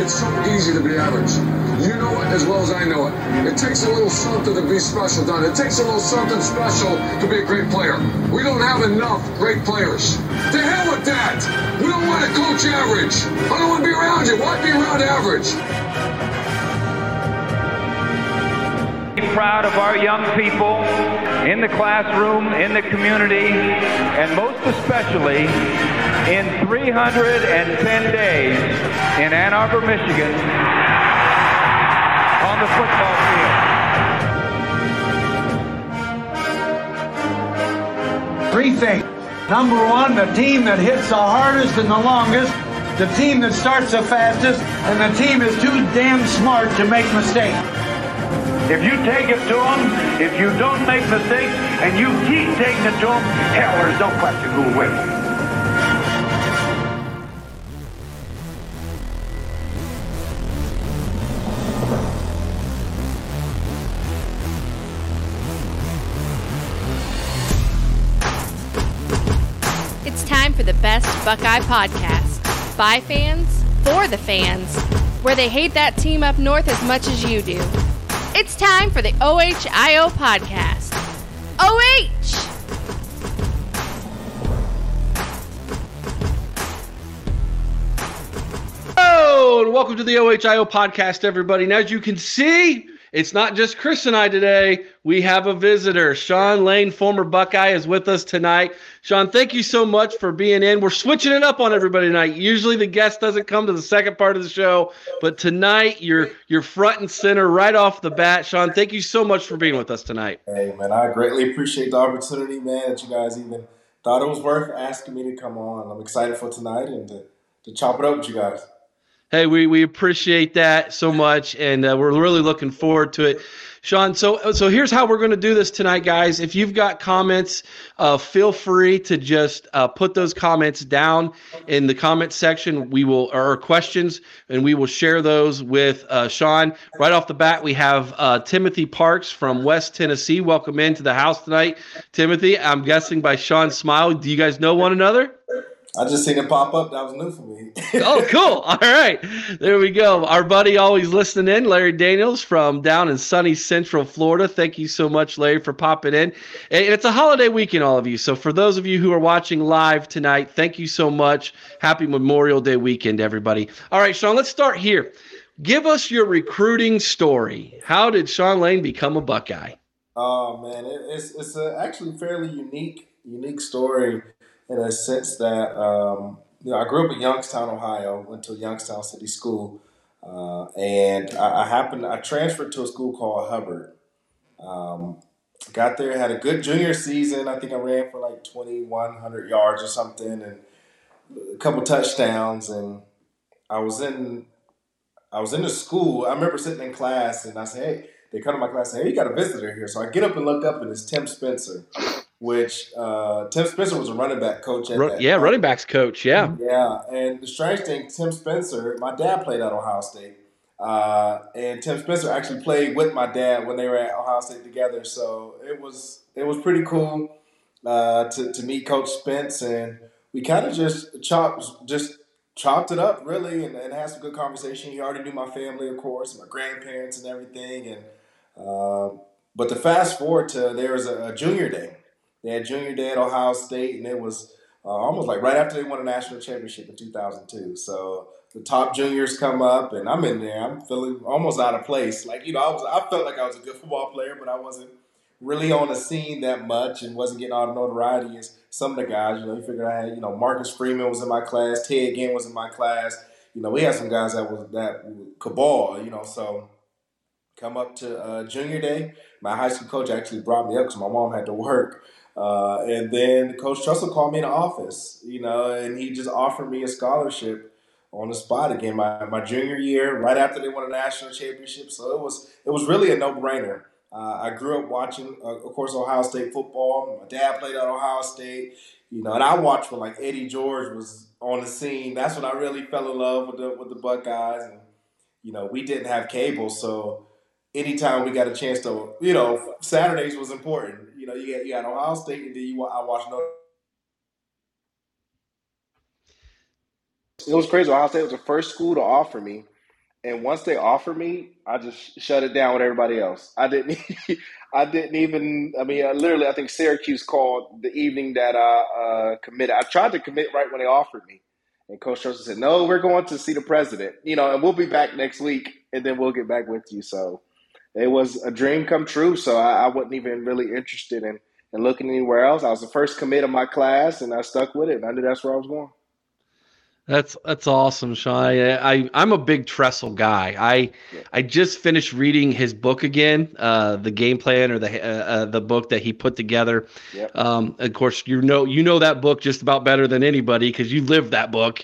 It's so easy to be average. You know it as well as I know it. It takes a little something to be special, Don. It takes a little something special to be a great player. We don't have enough great players. To hell with that! We don't want to coach average. I don't want to be around you. Why be around average? Be proud of our young people in the classroom, in the community, and most especially in 310 days in Ann Arbor, Michigan, on the football field. Three things. Number one, the team that hits the hardest and the longest, the team that starts the fastest, and the team is too damn smart to make mistakes. If you take it to them, if you don't make mistakes, and you keep taking it to them, hell, there's no question who will win. Buckeye podcast. By fans, for the fans, where they hate that team up north as much as you do. It's time for the OHIO podcast. OH! Hello, and welcome to the OHIO podcast, everybody. And as you can see, it's not just Chris and I today. We have a visitor. Shaun Lane, former Buckeye, is with us tonight. Shaun, thank you so much for being in. We're switching it up on everybody tonight. Usually the guest doesn't come to the second part of the show, but tonight you're you're front and center right off the bat. Shaun, thank you so much for being with us tonight. Hey man, I greatly appreciate the opportunity, man, that you guys even thought it was worth asking me to come on. I'm excited for tonight and to, to chop it up with you guys. Hey, we, we appreciate that so much, and uh, we're really looking forward to it. Shaun, so so here's how we're going to do this tonight, guys. If you've got comments, uh, feel free to just uh, put those comments down in the comment section. We will or questions, and we will share those with uh, Shaun. Right off the bat, we have uh, Timothy Parks from West Tennessee. Welcome into the house tonight, Timothy. I'm guessing by Shaun's smile. Do you guys know one another? I just seen it pop up. That was new for me. oh, cool. All right. There we go. Our buddy always listening in, Larry Daniels from down in sunny Central Florida. Thank you so much, Larry, for popping in. And it's a holiday weekend, all of you. So for those of you who are watching live tonight, thank you so much. Happy Memorial Day weekend, everybody. All right, Shaun, let's start here. Give us your recruiting story. How did Shaun Lane become a Buckeye? Oh man, it's it's a actually fairly unique unique story in a sense that um, you know I grew up in Youngstown, Ohio. Went to Youngstown City School, uh, and I, I, happened I transferred to a school called Hubbard. Um, got there, had a good junior season. I think I ran for like twenty one hundred yards or something, and a couple touchdowns. And I was in I was in the school. I remember sitting in class, and I said, "Hey." They come to my class and say, "Hey, you got a visitor here." So I get up and look up, and it's Tim Spencer which uh, Tim Spencer was a running back coach. Run, yeah, time. running backs coach. Yeah, yeah. And the strange thing, Tim Spencer, my dad played at Ohio State, uh, and Tim Spencer actually played with my dad when they were at Ohio State together. So it was it was pretty cool uh, to to meet Coach Spence, and we kind of just chopped just chopped it up really, and, and, had some good conversation. He already knew my family, of course, my grandparents and everything, and. Uh, but to fast forward to there was a, a junior day, they had junior day at Ohio State, and it was uh, almost like right after they won a national championship in 2002. So the top juniors come up, and I'm in there. I'm feeling almost out of place. Like you know, I was I felt like I was a good football player, but I wasn't really on the scene that much and wasn't getting all the notoriety as some of the guys. You know, you figure I had you know Marcus Freeman was in my class, Ted Ginn was in my class. You know, we had some guys that was that cabal. You know, so come up to uh, junior day. My high school coach actually brought me up because my mom had to work. Uh, and then Coach Tressel called me in the office, you know, and he just offered me a scholarship on the spot again my, my junior year, right after they won a national championship. So it was it was really a no brainer. Uh, I grew up watching, uh, of course, Ohio State football. My dad played at Ohio State, you know, and I watched when like Eddie George was on the scene. That's when I really fell in love with the with the Buckeyes, and you know, we didn't have cable, so anytime we got a chance to, you know, Saturdays was important know, you got you got Ohio State, and then you I watched Notre. It was crazy. Ohio State was the first school to offer me And once they offered me, I just shut it down with everybody else. I didn't. I didn't even. I mean, I literally, I think Syracuse called the evening that I uh, committed. I tried to commit right when they offered me, and Coach Tressel said, "No, we're going to see the president. You know, and we'll be back next week, and then we'll get back with you." So it was a dream come true. So I, I wasn't even really interested in, in looking anywhere else. I was the first commit of my class, and I stuck with it. And I knew that's where I was going. That's that's awesome, Shaun. I, I am a big Tressel guy. I yeah. I just finished reading his book again, uh, the game plan or the uh, uh, the book that he put together. Yep. Um, of course, you know you know that book just about better than anybody because you lived that book.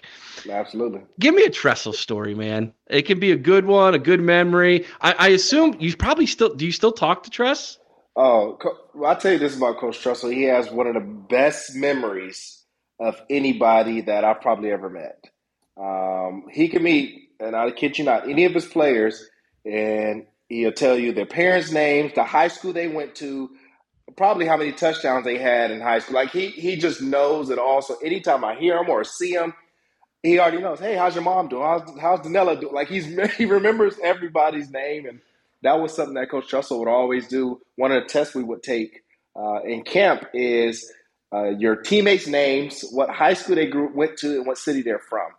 Absolutely. Give me a Tressel story, man. It can be a good one, a good memory. I, I assume you probably still do. You still talk to Tress? Oh, I'll tell you this about Coach Tressel. He has one of the best memories of anybody that I've probably ever met. Um, he can meet, and I kid you not, any of his players, and he'll tell you their parents' names, the high school they went to, probably how many touchdowns they had in high school. Like he he just knows it all. So anytime I hear him or see him, he already knows. Hey, how's your mom doing? How's how's Danella doing? Like he's he remembers everybody's name, and that was something that Coach Tressel would always do. One of the tests we would take uh, in camp is uh, your teammates' names, what high school they grew, went to, and what city they're from.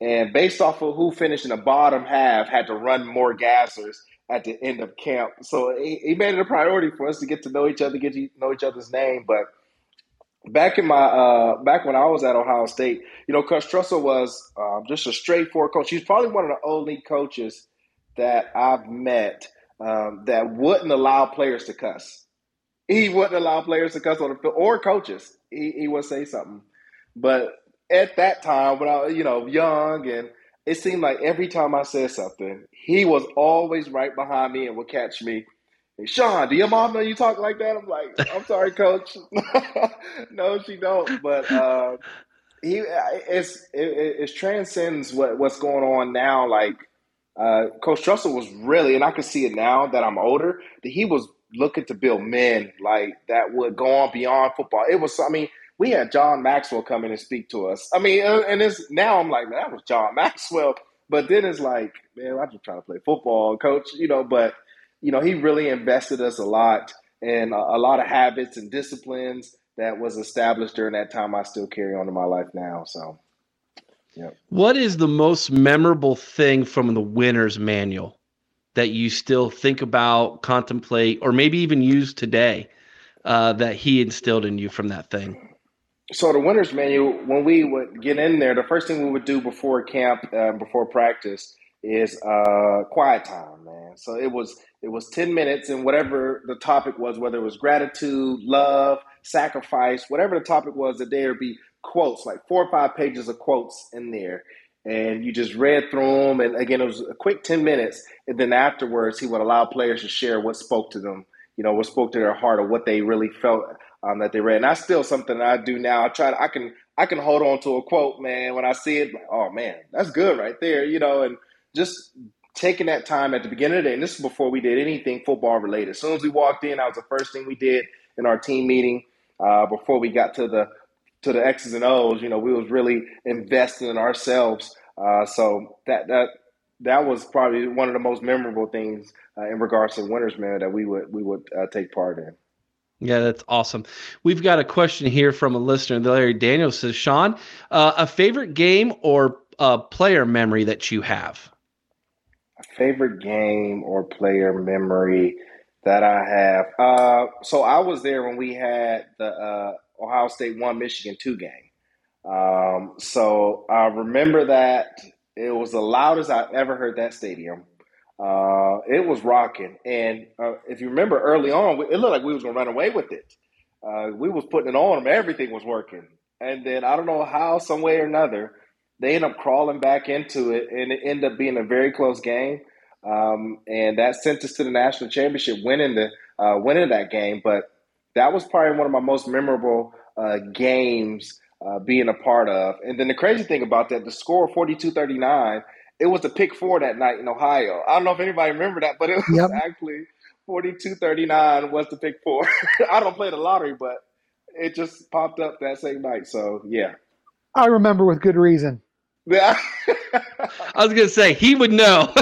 And based off of who finished in the bottom half, had to run more gassers at the end of camp. So he, he made it a priority for us to get to know each other, get to know each other's name. But back in my uh, back when I was at Ohio State, you know, Coach Tressel was um, just a straightforward coach. He's probably one of the only coaches that I've met um, that wouldn't allow players to cuss. He wouldn't allow players to cuss on the field or coaches he, he would say something. But at that time, when I you know young, and it seemed like every time I said something, he was always right behind me and would catch me. Shaun, do your mom know you talk like that? I'm like, I'm sorry, coach. no, she don't. But uh, he, it's it, it, transcends what what's going on now. Like uh, Coach Tressel was really, and I can see it now that I'm older. That he was looking to build men like that would go on beyond football. It was, I mean, we had John Maxwell come in and speak to us. I mean, uh, and it's now I'm like, man, that was John Maxwell. But then it's like, man, I'm just trying to play football, coach, you know. But you know, he really invested us a lot and a, a lot of habits and disciplines that was established during that time. I still carry on in my life now. So, yeah. What is the most memorable thing from the winner's manual? that you still think about, contemplate, or maybe even use today uh, that he instilled in you from that thing? So the winner's manual, when we would get in there, the first thing we would do before camp, uh, before practice, is uh, quiet time, man. So it was it was ten minutes, and whatever the topic was, whether it was gratitude, love, sacrifice, whatever the topic was, that there would be quotes, like four or five pages of quotes in there, and you just read through them. And again, it was a quick 10 minutes. And then afterwards, he would allow players to share what spoke to them, you know, what spoke to their heart or what they really felt um, that they read. And that's still something that I do now. I try to, I can, I can hold on to a quote, man, when I see it, like, oh man, that's good right there, you know, and just taking that time at the beginning of the day. And this is before we did anything football related. As soon as we walked in, that was the first thing we did in our team meeting uh, before we got to the to the X's and O's. You know, we was really investing in ourselves. Uh, so that that that was probably one of the most memorable things uh, in regards to Winners Man that we would we would uh, take part in. Yeah, that's awesome. We've got a question here from a listener. Larry Daniel says, "Shaun, uh, a favorite game or uh, player memory that you have." Favorite game or player memory that I have. Uh, so I was there when we had the uh, Ohio State one Michigan two game. Um, so I remember that it was the loudest I've ever heard that stadium. Uh, it was rocking, and uh, if you remember early on, it looked like we was gonna run away with it. Uh, we was putting it on them; everything was working, and then I don't know how, some way or another, they end up crawling back into it, and it ended up being a very close game. Um, and that sent us to the national championship, winning the uh, winning that game. But that was probably one of my most memorable uh, games uh, being a part of. And then the crazy thing about that, the score 42 39, it was a pick four that night in Ohio. I don't know if anybody remember that, but it was yep. actually 42 39 was the pick four. I don't play the lottery, but it just popped up that same night. So, yeah. I remember with good reason. I was going to say, he would know.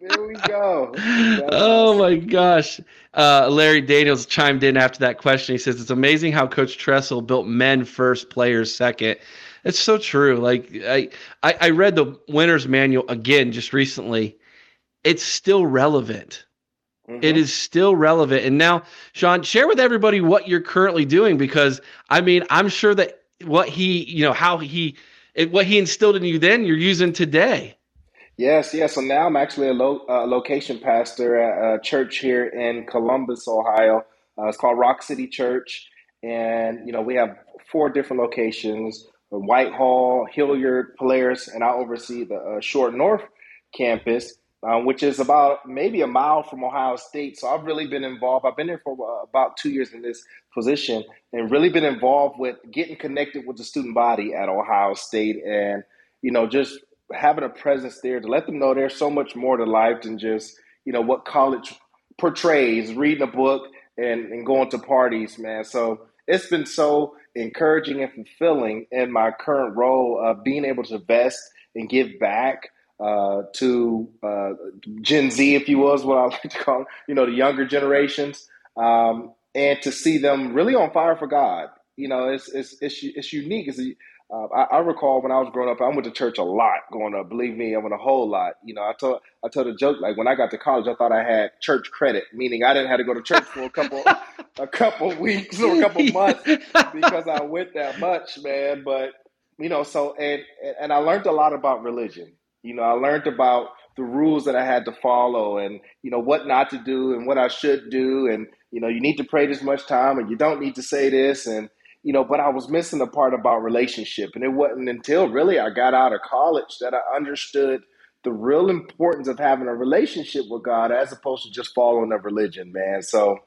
There we go. oh my gosh. Uh, Larry Daniels chimed in after that question. He says it's amazing how Coach Tressel built men first, players second. It's so true. Like I, I, I read the winner's manual again just recently. It's still relevant. Mm-hmm. It is still relevant. And now, Shaun, share with everybody what you're currently doing because I mean, I'm sure that what he, you know, how he, it, what he instilled in you then, you're using today. Yes, yes. So now I'm actually a lo- uh, location pastor at a church here in Columbus, Ohio. Uh, it's called Rock City Church, and you know we have four different locations: Whitehall, Hilliard, Polaris, and I oversee the uh, Short North campus, um, which is about maybe a mile from Ohio State. So I've really been involved. I've been here for uh, about two years in this position, and really been involved with getting connected with the student body at Ohio State, and you know just having a presence there to let them know there's so much more to life than just you know what college portrays reading a book and, and going to parties man. So it's been so encouraging and fulfilling in my current role of being able to invest and give back uh, to uh, Gen Z, if you will, is what I like to call you know, the younger generations, um, and to see them really on fire for God. You know, it's it's it's, it's unique. It's uh, I, I, recall when I was growing up, I went to church a lot growing up. Believe me, I went a whole lot. You know, I told I told a joke like when I got to college, I thought I had church credit, meaning I didn't have to go to church for a couple a couple weeks or a couple months because I went that much, man. But you know, so and and I learned a lot about religion. You know, I learned about the rules that I had to follow, and you know what not to do and what I should do, and you know you need to pray this much time, and you don't need to say this, and you know, but I was missing the part about relationship. And it wasn't until really I got out of college that I understood the real importance of having a relationship with God as opposed to just following a religion, man. So,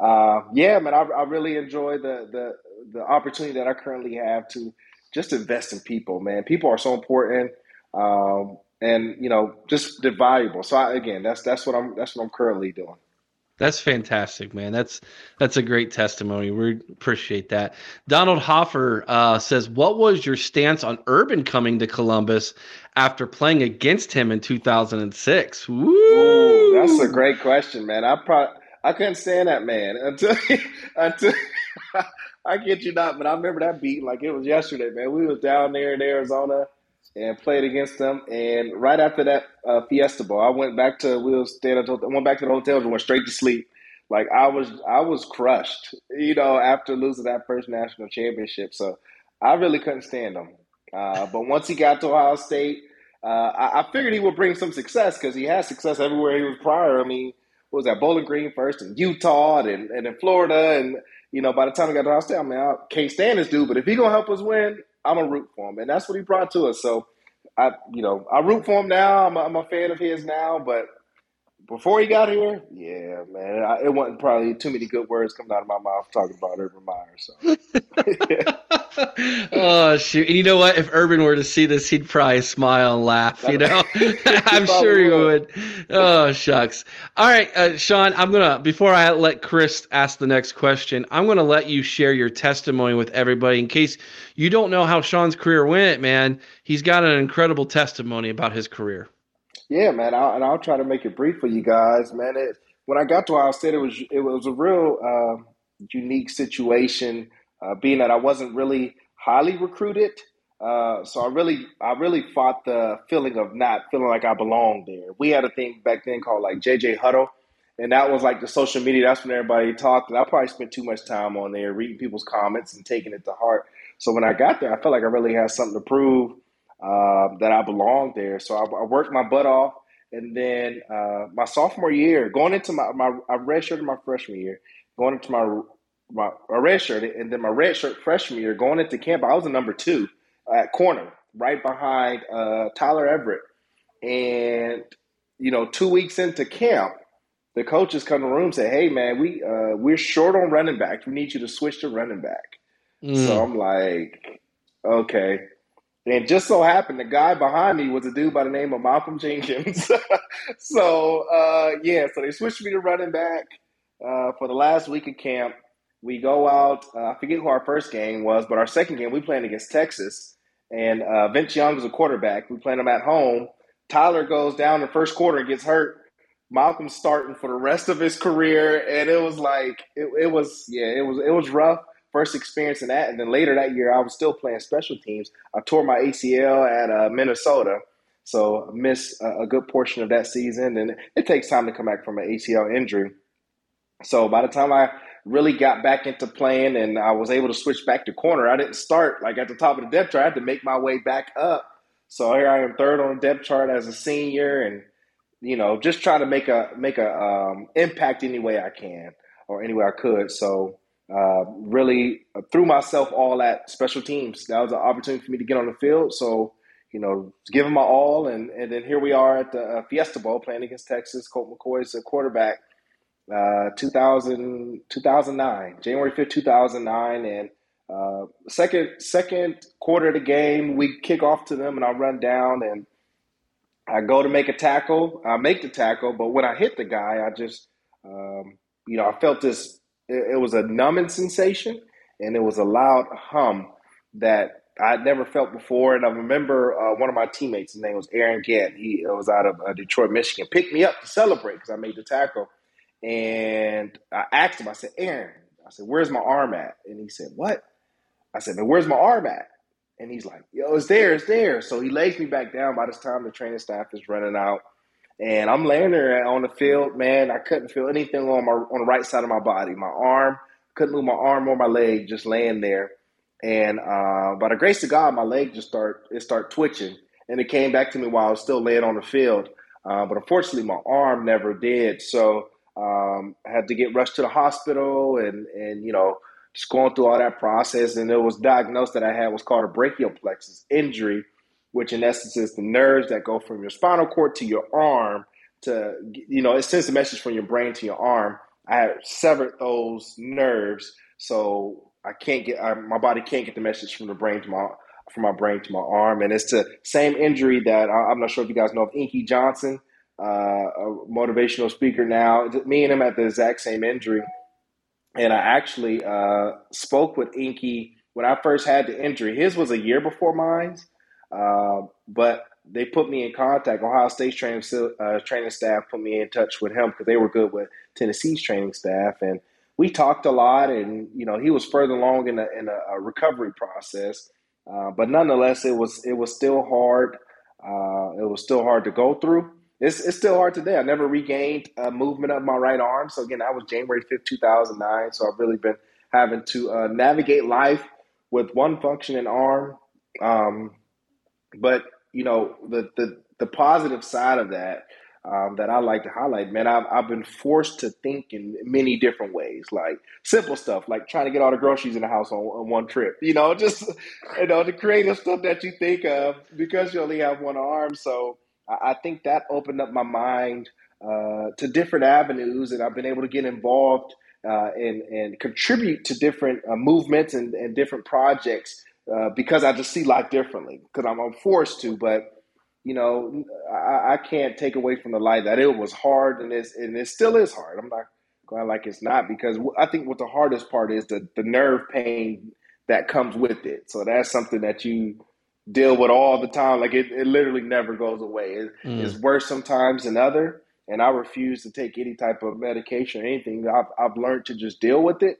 uh, yeah, man, I, I really enjoy the, the, the opportunity that I currently have to just invest in people, man. People are so important. Um, and you know, just valuable. So I, again, that's, that's what I'm, that's what I'm currently doing. That's fantastic, man. That's that's a great testimony. We appreciate that. Donald Hoffer uh, says, "What was your stance on Urban coming to Columbus after playing against him in 2006?" Ooh, that's a great question, man. I probably I couldn't stand that man until until I get you not, but I remember that beat like it was yesterday, man. We was down there in Arizona and played against them. And right after that uh, Fiesta Bowl, I went back to we staying at the, went back to the hotel and went straight to sleep. Like I was I was crushed, you know, after losing that first national championship. So I really couldn't stand him. Uh, but once he got to Ohio State, uh, I, I, figured he would bring some success because he had success everywhere he was prior. I mean, was that Bowling Green first in Utah and, and in Florida, and you know, by the time he got to Ohio State, I mean, I can't stand this dude, but if he gonna help us win, I'm a root for him, and that's what he brought to us. So, I, you know, I root for him now. I'm a, I'm a fan of his now, but before he got here, yeah, man, I, it wasn't probably too many good words coming out of my mouth talking about Urban Meyer. So, oh shoot! And you know what? If Urban were to see this, he'd probably smile and laugh. You know, I'm sure he would. Oh shucks! All right, uh, Shaun, I'm gonna before I let Chris ask the next question, I'm gonna let you share your testimony with everybody in case you don't know how Shaun's career went. Man, he's got an incredible testimony about his career. Yeah, man, I'll, and I'll try to make it brief for you guys, man. It, when I got to Ohio State, it was it was a real uh, unique situation, uh, being that I wasn't really highly recruited. Uh, so I really I really fought the feeling of not feeling like I belonged there. We had a thing back then called like JJ Huddle, and that was like the social media. That's when everybody talked, and I probably spent too much time on there reading people's comments and taking it to heart. So when I got there, I felt like I really had something to prove uh, that I belonged there. So I, I, worked my butt off. And then uh, my sophomore year, going into my, my I redshirted my freshman year, going into my my red shirt, and then my red shirt freshman year, going into camp, I was a number two at corner, right behind uh, Tyler Everett. And you know, two weeks into camp, the coaches come to the room and say, "Hey, man, we uh, we're short on running back. We need you to switch to running back." Mm. So I'm like, okay. And just so happened, the guy behind me was a dude by the name of Malcolm Jenkins. so uh, yeah, so they switched me to running back uh, for the last week of camp. We go out. Uh, I forget who our first game was, but our second game we played against Texas, and uh, Vince Young was a quarterback. We played him at home. Tyler goes down the first quarter and gets hurt. Malcolm starting for the rest of his career, and it was like it, it was yeah, it was it was rough. First experience in that, and then later that year, I was still playing special teams. I tore my ACL at uh, Minnesota, so I missed a, a, good portion of that season. And it takes time to come back from an ACL injury. So by the time I really got back into playing and I was able to switch back to corner, I didn't start like at the top of the depth chart. I had to make my way back up. So here I am, third on the depth chart as a senior, and you know, just trying to make a make a um, impact any way I can or any way I could. So uh, really threw myself all at special teams. That was an opportunity for me to get on the field. So you know, giving my all, and and then here we are at the uh, Fiesta Bowl playing against Texas. Colt McCoy's a quarterback. Uh, 2000, 2009, January 5th, 2009. And uh, second second quarter of the game, we kick off to them, and I run down, and I go to make a tackle. I make the tackle, but when I hit the guy, I just, um, you know, I felt this. It, it, was a numbing sensation, and it was a loud hum that I'd never felt before. And I remember uh, one of my teammates, his name was Aaron Gant. He was out of uh, Detroit, Michigan, picked me up to celebrate because I made the tackle. And I asked him, I said, Aaron, I said, where's my arm at? And he said, what? I said, man, where's my arm at? And he's like, yo, it's there, it's there. So he lays me back down. By this time, the training staff is running out. And I'm laying there on the field, man. I couldn't feel anything on my on the right side of my body. My arm, couldn't move my arm or my leg, just laying there. And uh, by the grace of God, my leg just start it start twitching, and it came back to me while I was still laying on the field. Uh, but unfortunately, my arm never did. So um, I had to get rushed to the hospital, and and you know just going through all that process, and it was diagnosed that I had what's called a brachial plexus injury, which in essence is the nerves that go from your spinal cord to your arm to, you know, it sends a message from your brain to your arm. I severed those nerves, so I can't get I, my body can't get the message from the brain to my from my brain to my arm, and it's the same injury that I, am not sure if you guys know of Inky Johnson, uh, a motivational speaker now. Me and him had the exact same injury and I actually uh, spoke with Inky when I first had the injury. His was a year before mine, uh, but they put me in contact. Ohio State's training uh, training staff put me in touch with him because they were good with Tennessee's training staff, and we talked a lot. And you know, he was further along in a, in a, recovery process, uh, but nonetheless, it was it was still hard. Uh, it was still hard to go through it's, it's still hard today. I never regained a movement of my right arm. So again, that was January 5th, 2009. So I've really been having to uh, navigate life with one functioning arm. Um, but you know, the, the, the positive side of that, um, that I like to highlight, man, I've, I've been forced to think in many different ways, like simple stuff, like trying to get all the groceries in the house on, on one trip, you know, just, you know, the creative stuff that you think of because you only have one arm. So, I think that opened up my mind uh, to different avenues, and I've been able to get involved uh, and and contribute to different uh, movements and, and different projects uh, because I just see life differently. Because I'm, I'm, forced to, but you know, I, I, can't take away from the light that it was hard, and it's and it still is hard. I'm not going like it's not because I think what the hardest part is the the nerve pain that comes with it. So that's something that you deal with all the time. Like it, it literally never goes away. It, mm. It's worse sometimes than other. And I refuse to take any type of medication or anything. I've, I've learned to just deal with it.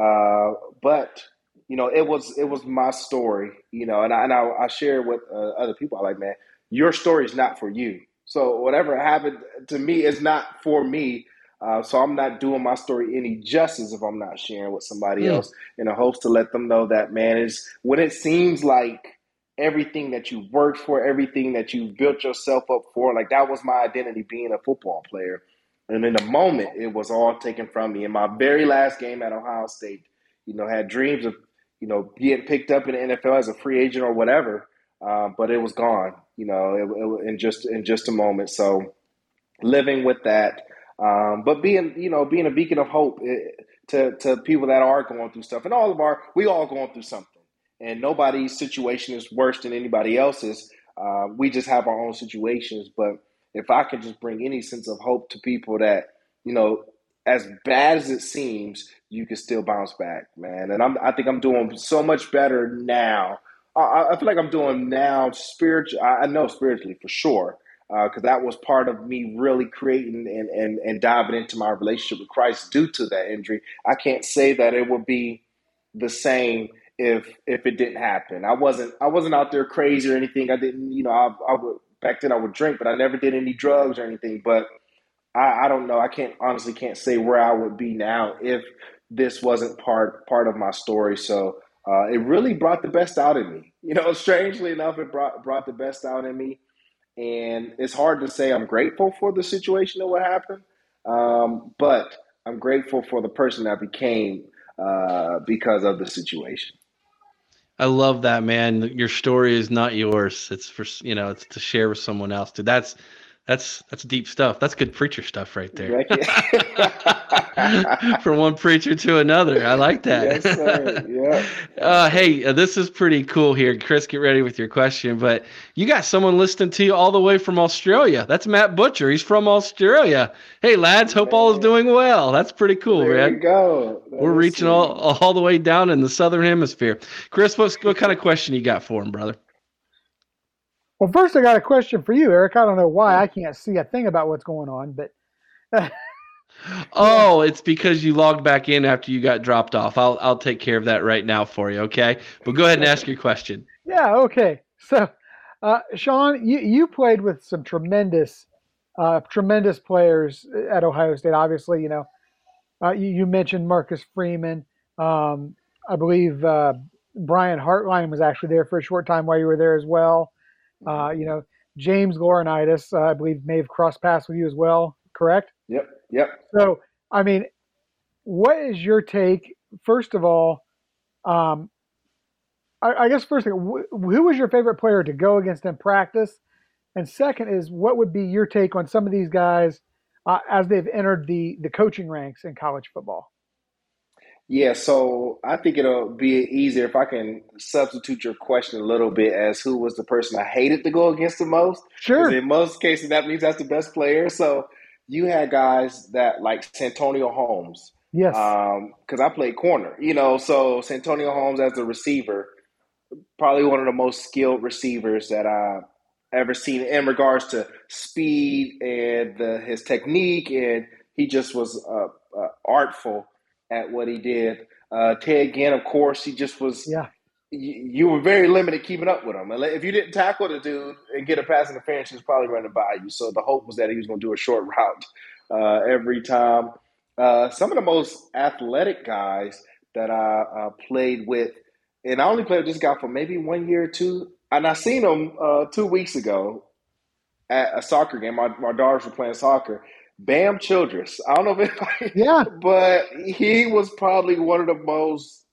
Uh, but you know, it was it was my story. You know, and I, and I, I share with uh, other people. I like, man, your story is not for you. So whatever happened to me is not for me. Uh, so I'm not doing my story any justice if I'm not sharing with somebody mm. else in the hopes to let them know that man is when it seems like everything that you worked for, everything that you built yourself up for. Like that was my identity being a football player. And in the moment, it was all taken from me. In my very last game at Ohio State, you know, had dreams of, you know, getting picked up in the NFL as a free agent or whatever, uh, but it was gone, you know, it, it, in just in just a moment. So living with that, um, but being, you know, being a beacon of hope it, eh, to to people that are going through stuff, and all of our, we all going through something and nobody's situation is worse than anybody else's. Uh, we just have our own situations. But if I can just bring any sense of hope to people that, you know, as bad as it seems, you can still bounce back, man. And I'm, I think I'm doing so much better now. I, I feel like I'm doing now spiritual. I know spiritually for sure. because uh, that was part of me really creating and, and, and diving into my relationship with Christ due to that injury. I can't say that it would be the same if if it didn't happen. I wasn't I wasn't out there crazy or anything. I didn't you know I, I would back then I would drink, but I never did any drugs or anything. But I, I don't know. I can't honestly can't say where I would be now if this wasn't part part of my story. So uh, it really brought the best out in me. You know, strangely enough, it brought brought the best out in me. And it's hard to say I'm grateful for the situation that what happened, um, but I'm grateful for the person I became uh, because of the situation. I love that, man. Your story is not yours. It's for you know, it's to share with someone else. Dude, that's that's that's deep stuff. That's good preacher stuff right there. From one preacher to another. I like that. Yes. Yeah. Uh, hey, uh, this is pretty cool here. Chris, get ready with your question. But you got someone listening to you all the way from Australia. That's Matt Butcher. He's from Australia. Hey, lads, hope man. all is doing well. That's pretty cool, there man. you go. That We're reaching all, all the way down in the southern hemisphere. Chris, what, what kind of question you got for him, brother? Well, first, I got a question for you, Eric. I don't know why I can't see a thing about what's going on, but. oh, it's because you logged back in after you got dropped off. I'll I'll take care of that right now for you. Okay, but go ahead and ask your question. Yeah. Okay. So, uh, Shaun, you you played with some tremendous, uh, tremendous players at Ohio State. Obviously, you know, uh, you, you, mentioned Marcus Freeman. Um, I believe uh, Brian Hartline was actually there for a short time while you were there as well. Uh, you know, James Laurinaitis, uh, I believe, may have crossed paths with you as well, correct? Yep, yep. So, I mean, what is your take, first of all? Um, I, I guess, first thing, wh- who was your favorite player to go against in practice? And second is, what would be your take on some of these guys uh, as they've entered the, the coaching ranks in college football? Yeah, so I think it'll be easier if I can substitute your question a little bit as who was the person I hated to go against the most. Sure. In most cases, that means that's the best player. So you had guys that like Santonio Holmes. Yes. Because um, I played corner, you know, so Santonio Holmes as a receiver, probably one of the most skilled receivers that I've ever seen in regards to speed and the, his technique, and he just was uh, uh, artful at what he did. Uh, Ted Ginn, of course, he just was. Yeah. You, you were very limited keeping up with him. If you didn't tackle the dude and get a pass interference, he was probably running by you. So the hope was that he was going to do a short route uh, every time. Uh, some of the most athletic guys that I uh, played with, and I only played with this guy for maybe one year or two, and I seen him uh, two weeks ago at a soccer game. My, my daughters were playing soccer, Bam Childress. I don't know if anybody, yeah, but he was probably one of the most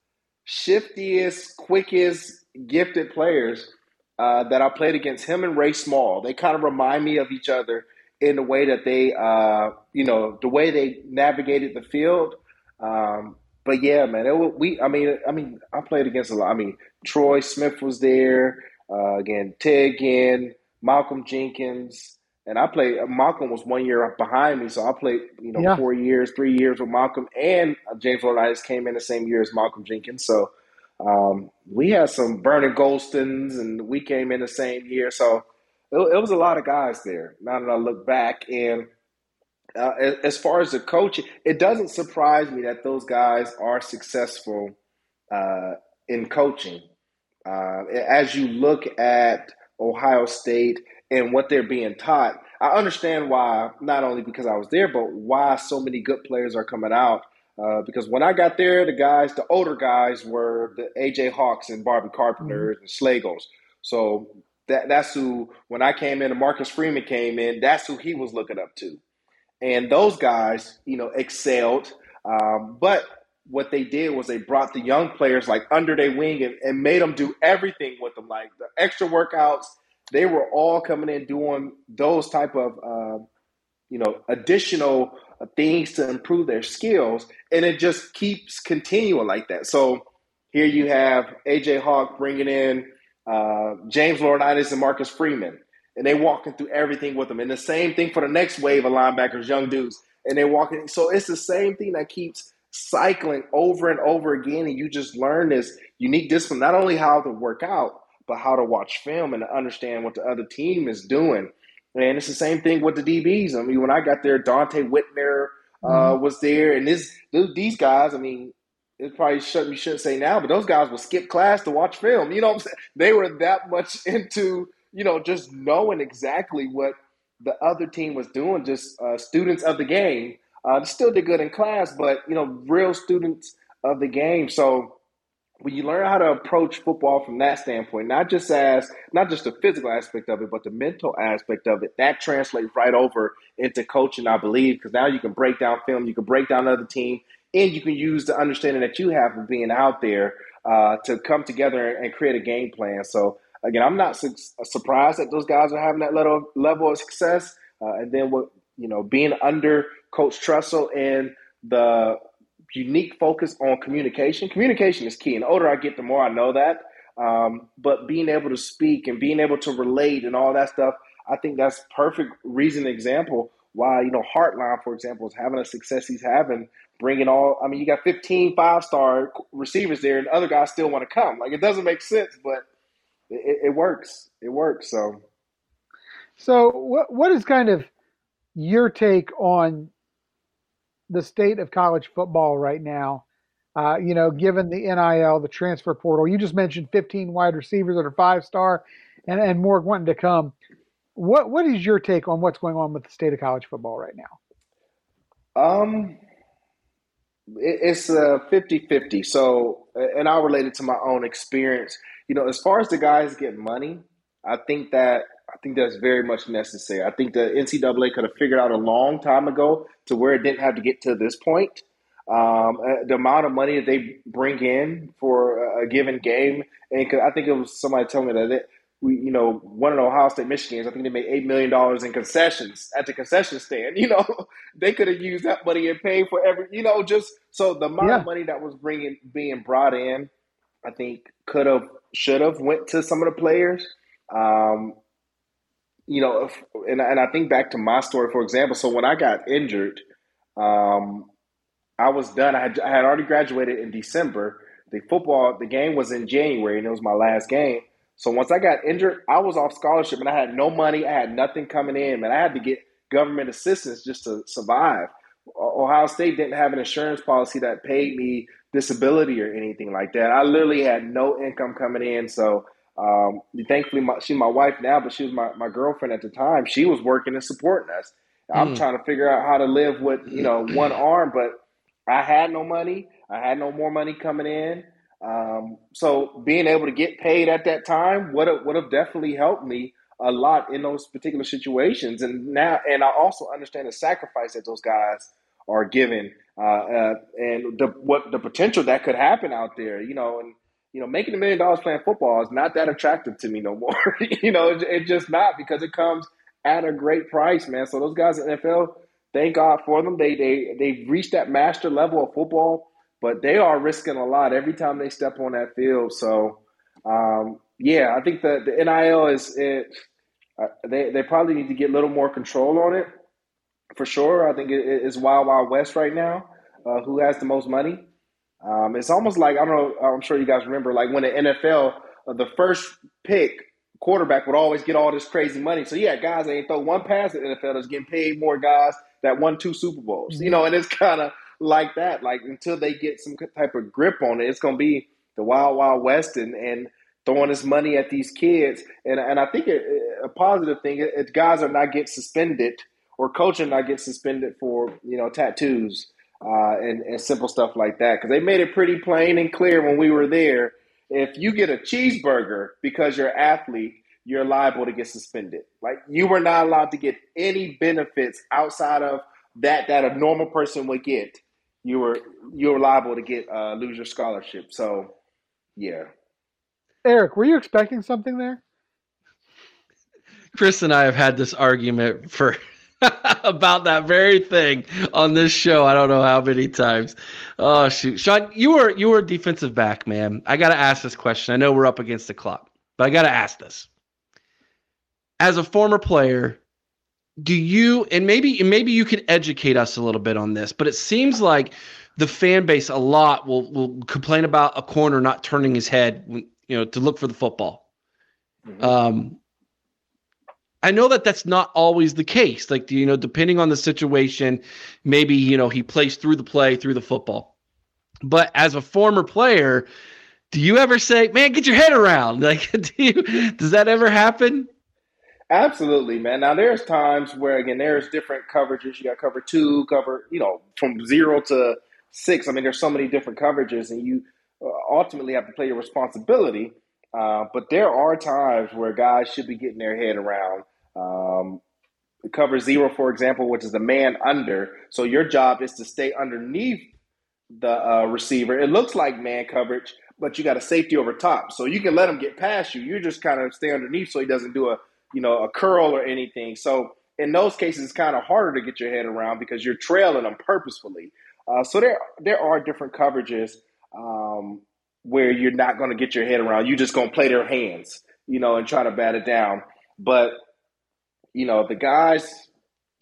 shiftiest, quickest, gifted players uh, that I played against. Him and Ray Small. They kind of remind me of each other in the way that they, uh, you know, the way they navigated the field. Um, but yeah, man, it, we. I mean, I mean, I played against a lot. I mean, Troy Smith was there. Uh, again, Ted Ginn, Malcolm Jenkins. And I played. Malcolm was one year behind me, so I played, you know, yeah. four years, three years with Malcolm, and James Laurinaitis came in the same year as Malcolm Jenkins. So um, we had some Vernon Gholstons, and we came in the same year. So it, it, was a lot of guys there. Now that I look back, and uh, as far as the coaching, it doesn't surprise me that those guys are successful uh, in coaching. Uh, as you look at Ohio State and what they're being taught. I understand why, not only because I was there, but why so many good players are coming out. Uh, because when I got there, the guys, the older guys, were the AJ Hawks and Bobby Carpenter mm-hmm. and Slagos. So that, that's who, when I came in and Marcus Freeman came in, that's who he was looking up to. And those guys, you know, excelled. Um, but what they did was they brought the young players like under their wing and, and made them do everything with them, like the extra workouts – they were all coming in doing those type of uh, you know additional things to improve their skills, and it just keeps continuing like that. So here you have AJ Hawk bringing in uh, James Laurinaitis and Marcus Freeman, and they walking through everything with them. And the same thing for the next wave of linebackers, young dudes, and they walking. So it's the same thing that keeps cycling over and over again, and you just learn this unique discipline, not only how to work out, but how to watch film and to understand what the other team is doing. And it's the same thing with the DBs. I mean, when I got there, Donte Whitner uh, mm-hmm. was there, and this these guys. I mean, it probably shouldn't you shouldn't say now, but those guys would skip class to watch film. You know what I'm saying? They were that much into you know just knowing exactly what the other team was doing. Just uh, students of the game. Uh, still did good in class, but you know, real students of the game. So when you learn how to approach football from that standpoint, not just as not just the physical aspect of it, but the mental aspect of it, that translates right over into coaching, I believe, because now you can break down film, you can break down another team, and you can use the understanding that you have of being out there uh, to come together and create a game plan. So again, I'm not su- surprised that those guys are having that level level of success, uh, and then what you know, being under Coach Tressel and the unique focus on communication. Communication is key. And older I get, the more I know that. Um, but being able to speak and being able to relate and all that stuff, I think that's perfect reason example why you know Hartline, for example, is having a success he's having, bringing all. I mean, you got 15 five star receivers there, and other guys still want to come. Like it doesn't make sense, but it, it works. It works. So, so what what is kind of your take on the state of college football right now. Uh, you know, given the NIL, the transfer portal, you just mentioned 15 wide receivers that are five star, and, and more wanting to come. What what is your take on what's going on with the state of college football right now? Um, it, it's a 50-50. So, and I'll relate it to my own experience. You know, as far as the guys get money, I think that I think that's very much necessary. I think the NCAA could have figured out a long time ago to where it didn't have to get to this point. Um, uh, the amount of money that they bring in for a given game, and I think it was somebody telling me that it, we, you know, one of the Ohio State Michigans, I think they made eight million dollars in concessions at the concession stand. You know, they could have used that money and paid for every, you know, just so the amount yeah. of money that was bringing being brought in, I think could have, should have went to some of the players. Um, you know, if, and and I think back to my story, for example. So when I got injured, um, I was done. I had I had already graduated in December. The football, the game was in January, and it was my last game. So once I got injured, I was off scholarship, and I had no money. I had nothing coming in, and I had to get government assistance just to survive. Ohio State didn't have an insurance policy that paid me disability or anything like that. I literally had no income coming in, so um, thankfully, my, she's my wife now, but she was my, my girlfriend at the time. She was working and supporting us. I'm mm. trying to figure out how to live with you know one arm, but I had no money. I had no more money coming in. Um, so being able to get paid at that time would have would have definitely helped me a lot in those particular situations. And now, and I also understand the sacrifice that those guys are giving, uh, uh, and the what the potential that could happen out there. You know, and you know, making a million dollars playing football is not that attractive to me no more. you know, it's it just not because it comes at a great price, man. So those guys in NFL, thank God for them. They they they've reached that master level of football, but they are risking a lot every time they step on that field. So, um, yeah, I think the the NIL is it. Uh, they they probably need to get a little more control on it, for sure. I think it is wild wild west right now. Uh, who has the most money? Um, it's almost like I don't know. I'm sure you guys remember, like when the NFL, uh, the first pick quarterback would always get all this crazy money. So yeah, guys ain't throw one pass at NFL that's getting paid more guys that won two Super Bowls. You know, and it's kind of like that. Like until they get some type of grip on it, it's gonna be the wild wild west and and throwing this money at these kids. And and I think it, a positive thing, it, guys are not get suspended or coaching not get suspended for you know tattoos uh, and, and simple stuff like that. Because they made it pretty plain and clear when we were there. If you get a cheeseburger because you're an athlete, you're liable to get suspended. Like you were not allowed to get any benefits outside of that that a normal person would get. You were you were liable to get uh, lose your scholarship. So, yeah. Eric, were you expecting something there? Chris and I have had this argument for about that very thing on this show. I don't know how many times. Oh shoot, Shaun, you were you were a defensive back, man. I got to ask this question. I know we're up against the clock, but I got to ask this. As a former player, do you and maybe and maybe you could educate us a little bit on this, but it seems like the fan base a lot will will complain about a corner not turning his head, you know, to look for the football. Mm-hmm. Um, I know that that's not always the case. Like, you know, depending on the situation, maybe, you know, he plays through the play, through the football. But as a former player, do you ever say, man, get your head around? Like, do you, does that ever happen? Absolutely, man. Now there's times where again there's different coverages. You got cover two, cover you know from zero to six. I mean, there's so many different coverages, and you uh, ultimately have to play your responsibility. Uh, but there are times where guys should be getting their head around. Um, cover zero, for example, which is the man under. So your job is to stay underneath the uh, receiver. It looks like man coverage, but you got a safety over top, so you can let him get past you. You just kind of stay underneath so he doesn't do a you know, a curl or anything. So in those cases, it's kind of harder to get your head around because you're trailing them purposefully. Uh, so there there are different coverages um, where you're not going to get your head around. You're just going to play their hands, you know, and try to bat it down. But you know, the guys,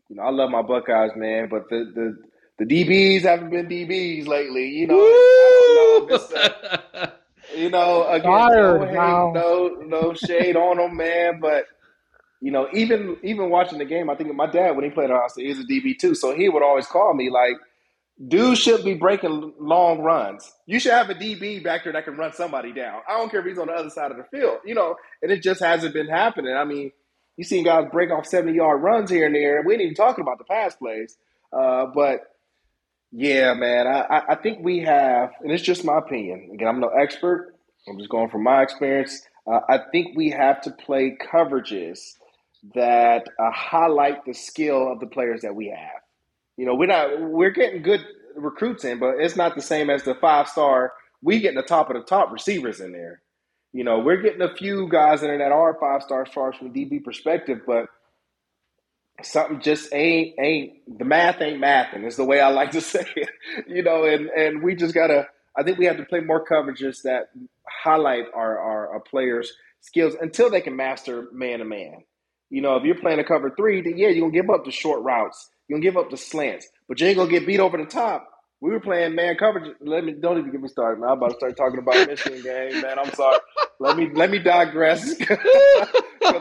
you know, I love my Buckeyes, man, but the the the DBs haven't been DBs lately. You know, know. Uh, you know, again, no, hate, no no shade on them, man, but you know, even even watching the game, I think my dad when he played at Austin, he was a DB too, so he would always call me like, "Dude should be breaking long runs. You should have a DB back there that can run somebody down. I don't care if he's on the other side of the field, you know." And it just hasn't been happening. I mean, you seen guys break off seventy yard runs here and there. We ain't even talking about the pass plays, uh, but yeah, man, I, I think we have, and it's just my opinion. Again, I'm no expert. I'm just going from my experience. Uh, I think we have to play coverages that uh, highlight the skill of the players that we have. You know, we're not we're getting good recruits in, but it's not the same as the five star. We getting the top of the top receivers in there. You know, we're getting a few guys in there that are five star stars from DB perspective, but something just ain't ain't the math ain't mathing. Is the way I like to say it. You know, and and we just gotta. I think we have to play more coverages that highlight our, our, our players' skills until they can master man to man. You know, if you're playing a cover three, then yeah, you're gonna give up the short routes. You're gonna give up the slants, but you ain't gonna get beat over the top. We were playing man coverage. Let me don't even get me started, man. I'm about to start talking about Michigan game, man. I'm sorry. Let me let me digress.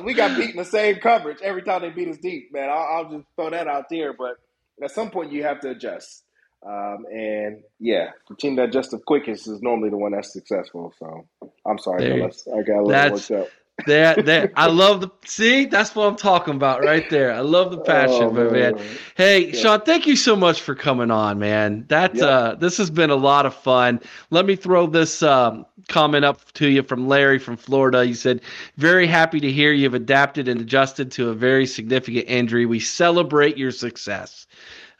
We got beat in the same coverage every time they beat us deep, man. I'll, I'll, just throw that out there. But at some point, you have to adjust. Um, and yeah, the team that adjusts the quickest is normally the one that's successful. So I'm sorry. I got a little worked up that that I love the see that's what I'm talking about right there. I love the passion, oh, man. man. Hey, yeah. Shaun, thank you so much for coming on, man. That uh this has been a lot of fun. Let me throw this um, comment up to you from Larry from Florida. He said, "Very happy to hear you've adapted and adjusted to a very significant injury. We celebrate your success."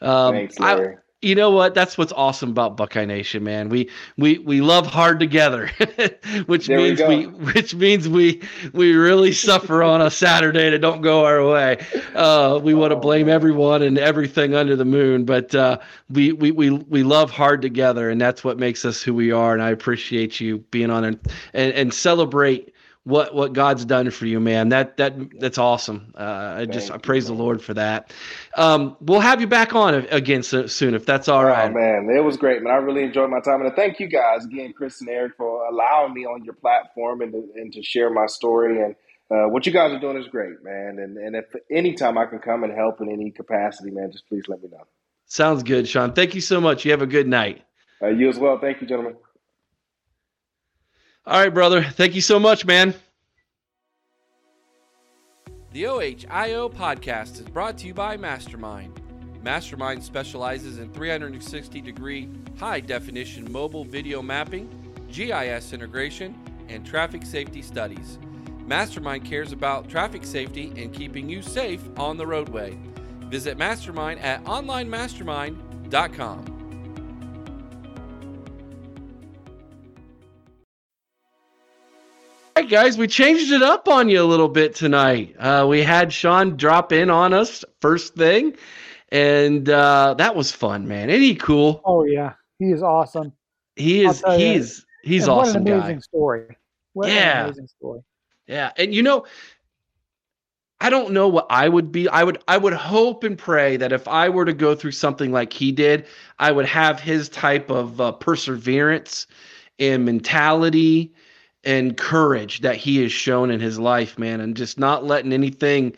Um, Thanks, Larry. I, you know what? That's what's awesome about Buckeye Nation, man. We we we love hard together, which there means we, we, which means we we really suffer on a Saturday that don't go our way. Uh, we want to blame everyone and everything under the moon, but uh, we, we we we love hard together, and that's what makes us who we are. And I appreciate you being on and and, and celebrate what what God's done for you, man. That that that's awesome. Uh, I just I praise you, the Lord for that. Um, we'll have you back on again so, soon if that's all right. Oh, man, it was great, man. I really enjoyed my time, and thank you guys again, Chris and Eric, for allowing me on your platform and to, and to share my story. And uh, what you guys are doing is great, man. And and if anytime I can come and help in any capacity, man, just please let me know. Sounds good, Shaun. Thank you so much. You have a good night. Uh, you as well. Thank you, gentlemen. All right, brother. Thank you so much, man. The OHIO podcast is brought to you by Mastermind. Mastermind specializes in 360 degree high definition mobile video mapping, GIS integration, and traffic safety studies. Mastermind cares about traffic safety and keeping you safe on the roadway. Visit Mastermind at onlinemastermind.com. right, guys, we changed it up on you a little bit tonight. Uh, we had Shaun drop in on us first thing, and uh, that was fun, man. Ain't he cool? Oh yeah, he is awesome. He is. He's he's and awesome. What an amazing guy. story. What yeah. amazing story. Yeah, and you know, I don't know what I would be. I would I would hope and pray that if I were to go through something like he did, I would have his type of uh, perseverance and mentality and courage that he has shown in his life, man, and just not letting anything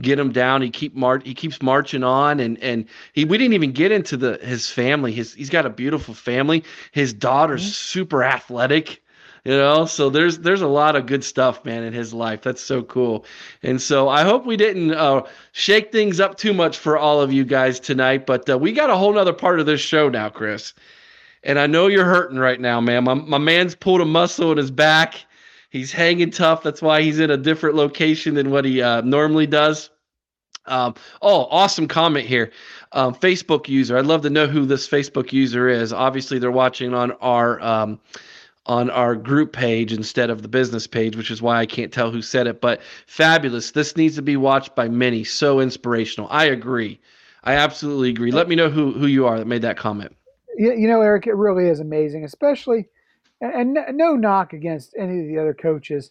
get him down. He keep mar- he keeps marching on, and and he we didn't even get into the his family. His he's got a beautiful family. His daughter's mm-hmm. super athletic you know so there's there's a lot of good stuff man in his life that's so cool and so i hope we didn't uh, shake things up too much for all of you guys tonight but uh, we got a whole nother part of this show now chris and i know you're hurting right now man my, my man's pulled a muscle in his back he's hanging tough that's why he's in a different location than what he uh, normally does um, oh, awesome comment here. Um, Facebook user. I'd love to know who this Facebook user is. Obviously, they're watching on our um, on our group page instead of the business page, which is why I can't tell who said it. But fabulous. This needs to be watched by many. So inspirational. I agree. I absolutely agree. Let me know who, who you are that made that comment. You, you know, Eric, it really is amazing, especially, and, and no knock against any of the other coaches,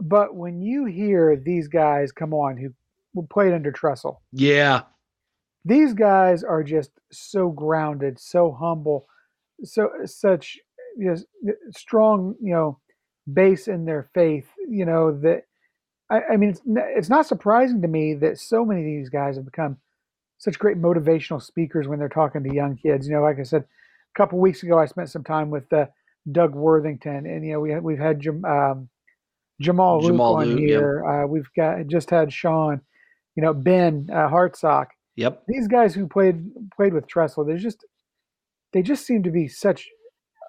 but when you hear these guys come on who played under Tressel. Yeah. These guys are just so grounded, so humble, so such you know, uh, strong, you know, base in their faith. You know that. I, I mean, it's, it's not surprising to me that so many of these guys have become such great motivational speakers when they're talking to young kids. You know, like I said, a couple weeks ago, I spent some time with uh, Doug Worthington, and you know, we we've had Jam, um, Jamal, Jamal Luke on here. Yep. Uh, we've got just had Shaun. You know, Ben uh, Hartsock. Yep. These guys who played played with Tressel, they just they just seem to be such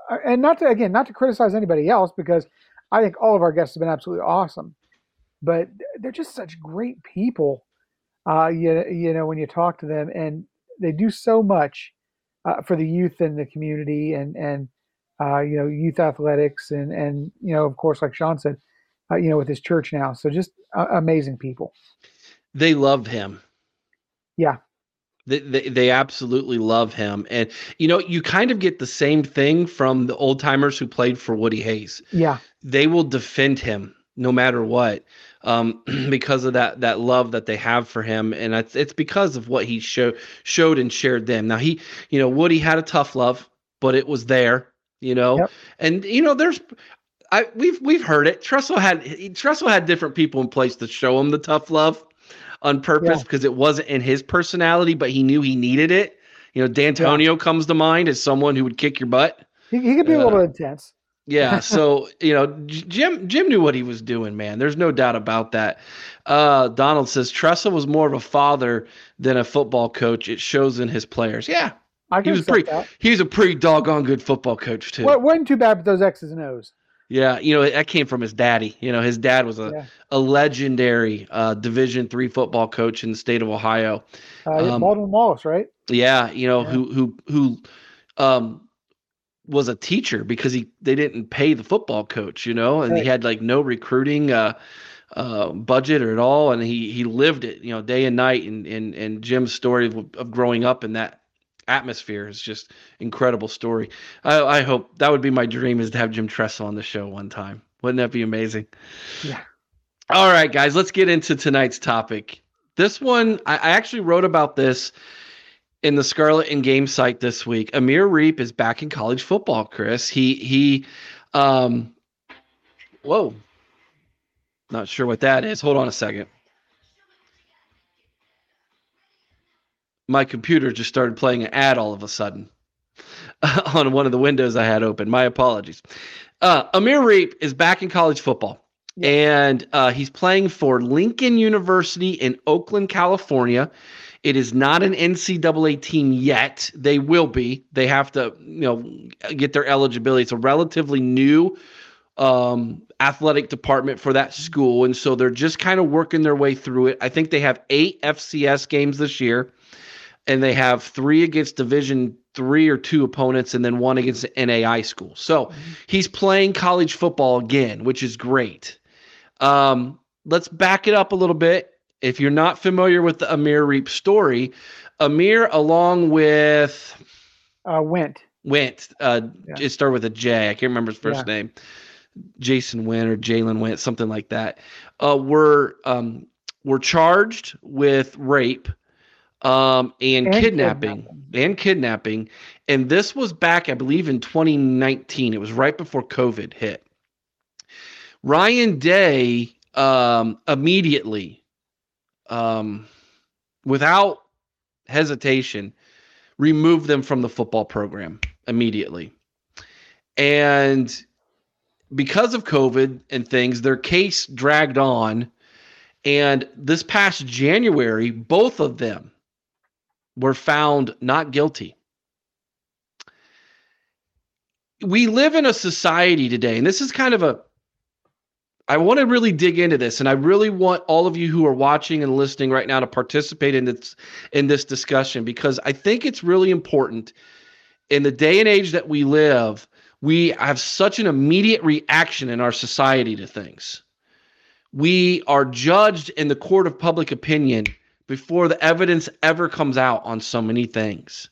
uh, and not to again not to criticize anybody else because I think all of our guests have been absolutely awesome, but they're just such great people. Uh, you, you know when you talk to them and they do so much uh, for the youth in the community and and uh, you know youth athletics and and you know of course like Shaun said, uh, you know with his church now. So just uh, amazing people. They love him. Yeah, they, they, they absolutely love him. And, you know, you kind of get the same thing from the old timers who played for Woody Hayes. Yeah. They will defend him no matter what um, because of that that love that they have for him, and it's it's because of what he showed showed and shared them. Now he, you know, Woody had a tough love, but it was there, you know, yep. and you know, there's. I, we've we've heard it. Tressel had Tressel had different people in place to show him the tough love on purpose because yeah. it wasn't in his personality, but he knew he needed it. You know, Dantonio yeah. comes to mind as someone who would kick your butt. He, he could be uh, a little uh, intense. Yeah, so you know, Jim Jim knew what he was doing, man. There's no doubt about that. Uh, Donald says Tressel was more of a father than a football coach. It shows in his players. Yeah, he was pretty. That. He was a pretty doggone good football coach too. Well, wasn't too bad with those X's and O's. Yeah, you know that came from his daddy. You know, his dad was a, yeah. a legendary uh, Division three football coach in the state of Ohio. Uh, um, Baldwin Wallace, right? Yeah, you know yeah. who who who um, was a teacher because he they didn't pay the football coach. You know, and right. he had like no recruiting uh, uh, budget or at all, and he he lived it. You know, day and night. And and and Jim's story of, of growing up in that atmosphere is just incredible story. I, I, hope that would be my dream is to have Jim Tressel on the show one time. Wouldn't that be amazing? Yeah. All right, guys, let's get into tonight's topic. This one, I, I actually wrote about this in the Scarlet and Game site this week. Amir Riep is back in college football, Chris. He he um whoa. Not sure what that is. Hold on a second. my computer just started playing an ad all of a sudden on one of the windows I had open. My apologies. Uh, Amir Riep is back in college football. And uh, he's playing for Lincoln University in Oakland, California. It is not an NCAA team yet. They will be. They have to, you know, get their eligibility. It's a relatively new um, athletic department for that school, and so they're just kind of working their way through it. I think they have eight FCS games this year and they have three against division three or two opponents and then one against the NAI school. So mm-hmm. he's playing college football again, which is great. Um, let's back it up a little bit. If you're not familiar with the Amir Riep story, Amir, along with uh, Wint, Wint, uh, yeah. it started with a J. I can't remember his first yeah. name. Jason Wint or Jalen Wint, something like that. Uh, were um, were charged with rape um, and, and kidnapping, kidnapping, and kidnapping. And this was back, I believe, in 2019. It was right before COVID hit. Ryan Day um, immediately um, without hesitation, remove them from the football program immediately. And because of COVID and things, their case dragged on. And this past January, both of them were found not guilty. We live in a society today, and this is kind of a I want to really dig into this, and I really want all of you who are watching and listening right now to participate in this in this discussion because I think it's really important in the day and age that we live. We have such an immediate reaction in our society to things. We are judged in the court of public opinion before the evidence ever comes out on so many things.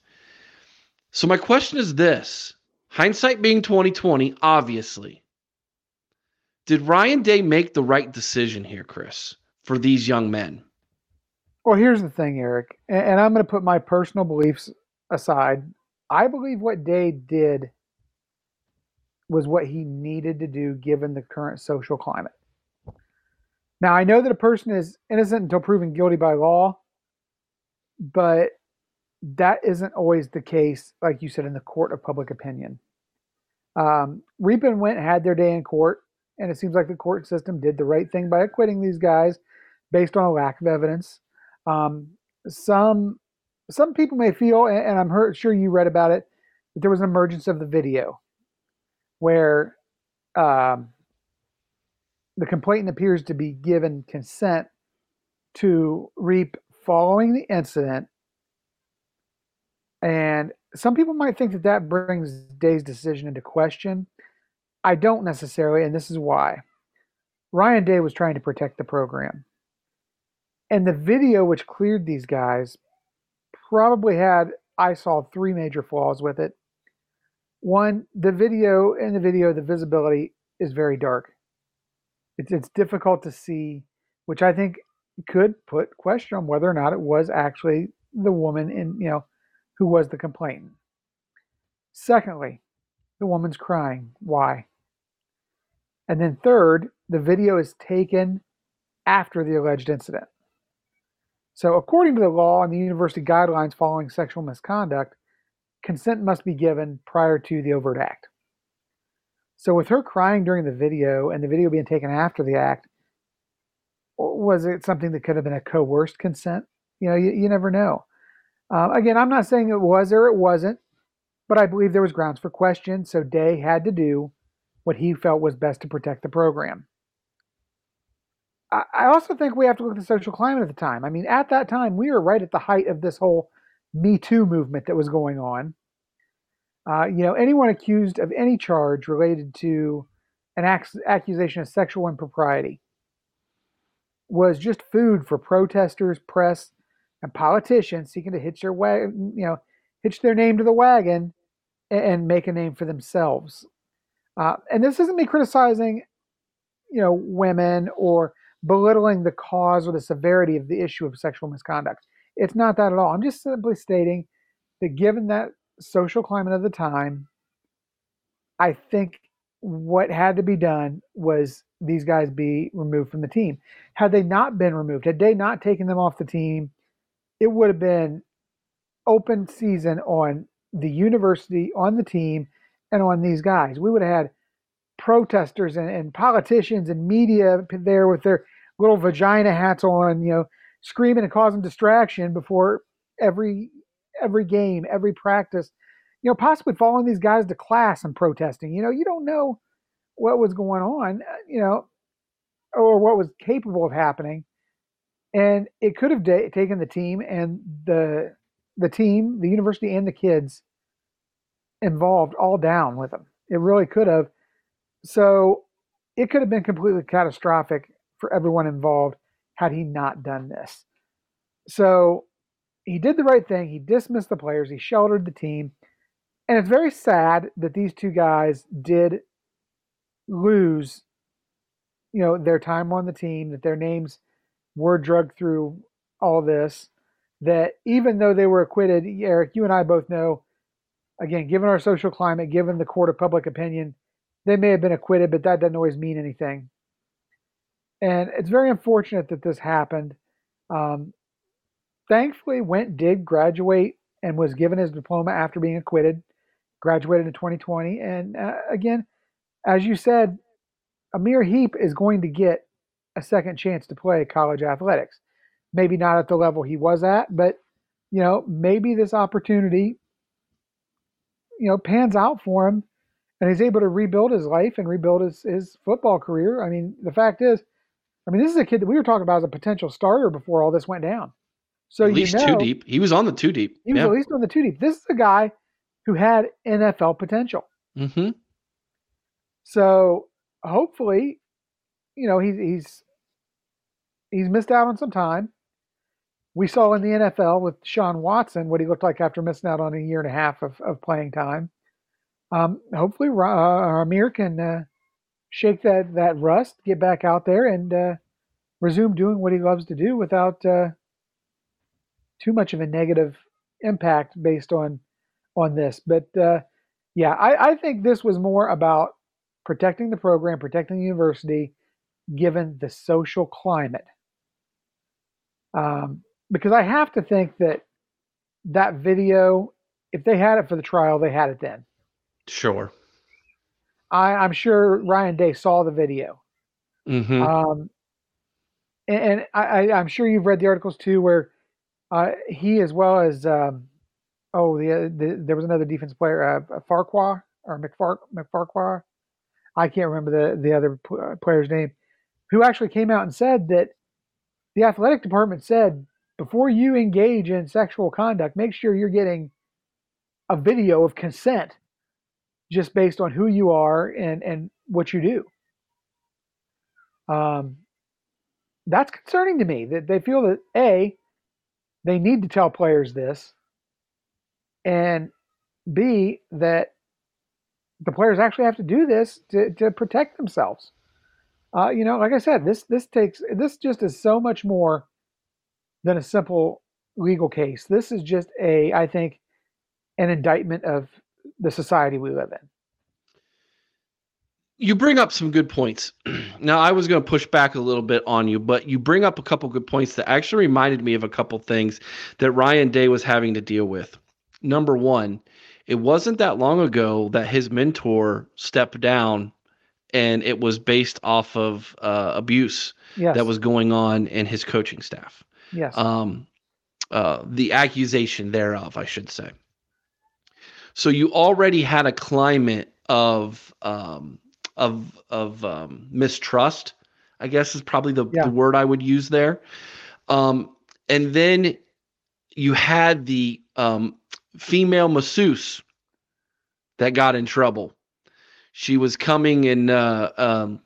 So my question is this: hindsight being 2020, obviously did Ryan Day make the right decision here, Chris, for these young men? Well, here's the thing, Eric, and I'm going to put my personal beliefs aside. I believe what Day did was what he needed to do given the current social climate. Now, I know that a person is innocent until proven guilty by law, but that isn't always the case, like you said, in the court of public opinion. Um, Riep and Wint had their day in court and it seems like the court system did the right thing by acquitting these guys based on a lack of evidence. Um, some some people may feel, and I'm sure you read about it, that there was an emergence of the video where um, the complainant appears to be given consent to Riep following the incident. And some people might think that that brings Day's decision into question. I don't necessarily, and this is why. Ryan Day was trying to protect the program. And the video which cleared these guys probably had, I saw three major flaws with it. One, the video, in the video, the visibility is very dark. It's, it's difficult to see, which I think could put question on whether or not it was actually the woman in, you know, who was the complainant. Secondly, the woman's crying. Why? And then third, the video is taken after the alleged incident. So, according to the law and the university guidelines following sexual misconduct, consent must be given prior to the overt act. So, with her crying during the video and the video being taken after the act, was it something that could have been a coerced consent? You know, you, you never know. Uh, again, I'm not saying it was or it wasn't, but I believe there was grounds for question. So, Day had to do what he felt was best to protect the program. I also think we have to look at the social climate at the time. I mean, at that time, we were right at the height of this whole Me Too movement that was going on. Uh, you know, anyone accused of any charge related to an ac- accusation of sexual impropriety was just food for protesters, press, and politicians seeking to hitch their wa- you know, hitch their name to the wagon and, and make a name for themselves. Uh, and this isn't me criticizing, you know, women or belittling the cause or the severity of the issue of sexual misconduct. It's not that at all. I'm just simply stating that given that social climate of the time, I think what had to be done was these guys be removed from the team. Had they not been removed, had they not taken them off the team, it would have been open season on the university, on the team, and on these guys. We would have had protesters and, and politicians and media there with their little vagina hats on, you know, screaming and causing distraction before every every game, every practice, you know, possibly following these guys to class and protesting. You know, you don't know what was going on, uh, you know, or what was capable of happening, and it could have da- taken the team and the the team, the university, and the kids involved all down with them. It really could have. So it could have been completely catastrophic for everyone involved had he not done this. So he did the right thing. He dismissed the players, he sheltered the team. And it's very sad that these two guys did lose, you know, their time on the team, that their names were drugged through all this. That even though they were acquitted, Eric, you and I both know again, given our social climate, given the court of public opinion, they may have been acquitted, but that doesn't always mean anything. And it's very unfortunate that this happened. Um, thankfully, Wint did graduate and was given his diploma after being acquitted. Graduated in 2020, and uh, again, as you said, Amir Riep is going to get a second chance to play college athletics. Maybe not at the level he was at, but you know, maybe this opportunity, you know, pans out for him and he's able to rebuild his life and rebuild his, his football career. I mean, the fact is, I mean, this is a kid that we were talking about as a potential starter before all this went down. So at least you know, two deep. He was on the two deep. He was yeah. at least on the two deep. This is a guy who had NFL potential. Mm-hmm. So hopefully, you know, he's he's he's missed out on some time. We saw in the NFL with Sean Watson what he looked like after missing out on a year and a half of, of playing time. Um, hopefully, uh, Amir can uh, shake that that rust, get back out there, and uh, resume doing what he loves to do without uh, too much of a negative impact based on on this. But uh, yeah, I, I think this was more about protecting the program, protecting the university, given the social climate. Um, because I have to think that that video, if they had it for the trial, they had it then. Sure. I, I'm sure Ryan Day saw the video. Mm-hmm. Um, and, and I, I'm sure you've read the articles too, where uh, he, as well as um, oh, the, the, there was another defense player, uh, Farquhar or McFar, McFarquhar. I can't remember the the other player's name, who actually came out and said that the athletic department said before you engage in sexual conduct, make sure you're getting a video of consent just based on who you are and, and what you do. Um, that's concerning to me that they feel that A, they need to tell players this, and B, that the players actually have to do this to, to protect themselves. Uh, you know, like I said, this this takes this just is so much more than a simple legal case. This is just a, I think, an indictment of the society we live in. You bring up some good points. now, I was going to push back a little bit on you, but you bring up a couple good points that actually reminded me of a couple things that Ryan Day was having to deal with. Number one, it wasn't that long ago that his mentor stepped down and it was based off of uh, abuse yes. that was going on in his coaching staff. Yes. Um, uh, the accusation thereof, I should say. So you already had a climate of um, of of um, mistrust. I guess is probably the, Yeah. the word I would use there. Um, and then you had the um, female masseuse that got in trouble. She was coming and, uh, um,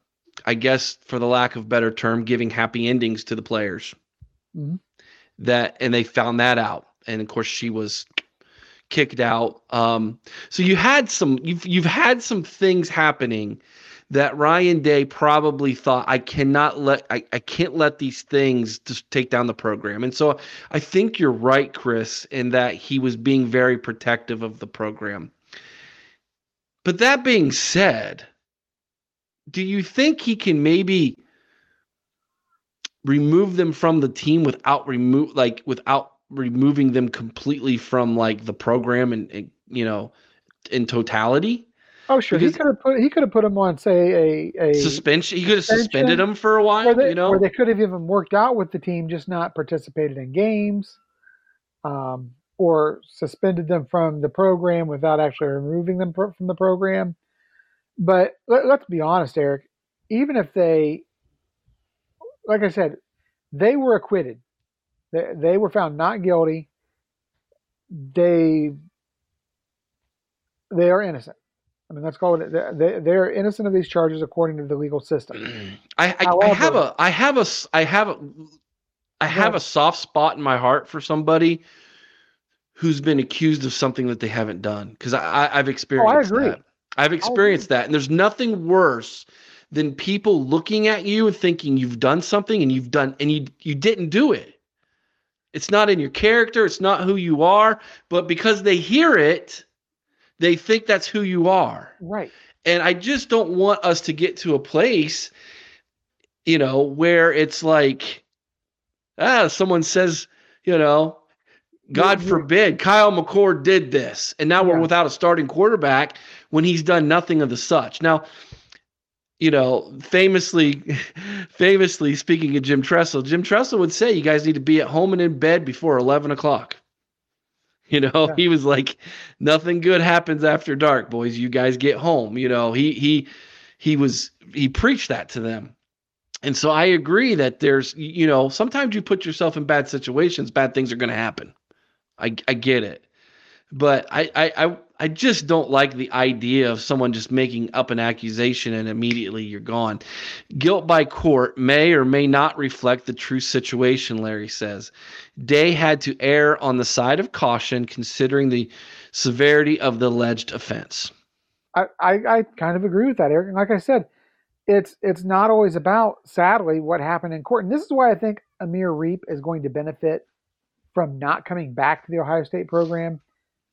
I guess, for the lack of better term, giving happy endings to the players. Mhm. That and they found that out, and of course she was kicked out. Um, so you had some, you've you've had some things happening that Ryan Day probably thought I cannot let I, I can't let these things just take down the program. And so I think you're right, Chris, in that he was being very protective of the program. But that being said, do you think he can maybe remove them from the team without remove like without removing them completely from like the program and, and you know in totality? Oh, sure. He could have put he could have put him on, say, a, a Suspension. He could have suspended him for a while. they, you know, or they could have even worked out with the team, just not participated in games, um, or suspended them from the program without actually removing them from the program. But let, let's be honest, Eric. Even if they, like I said, they were acquitted. They, they were found not guilty. They they are innocent. I mean, let's call it. They they are innocent of these charges according to the legal system. I, I, I have a I have a I have a I have a soft spot in my heart for somebody who's been accused of something that they haven't done because I, I I've oh, experienced I agree. that. I've experienced that, and there's nothing worse than people looking at you and thinking you've done something and you've done and you you didn't do it. It's not in your character. It's not who you are. But because they hear it, they think that's who you are. Right. And I just don't want us to get to a place, you know, where it's like, ah, someone says, you know, God forbid Kyle McCord did this, and now we're Yeah. without a starting quarterback when he's done nothing of the such. Now, you know, famously, famously speaking of Jim Tressel, Jim Tressel would say you guys need to be at home and in bed before eleven o'clock. You know, Yeah. he was like, nothing good happens after dark, boys. You guys get home. You know, he he he was he preached that to them. And so I agree that there's you know, sometimes you put yourself in bad situations, bad things are gonna happen. I I get it. But I I I, I just don't like the idea of someone just making up an accusation and immediately you're gone. Guilt by court may or may not reflect the true situation, Larry says. Day had to err on the side of caution considering the severity of the alleged offense. I, I, I kind of agree with that, Eric. And like I said, it's it's not always about, sadly, what happened in court. And this is why I think Amir Riep is going to benefit from not coming back to the Ohio State program.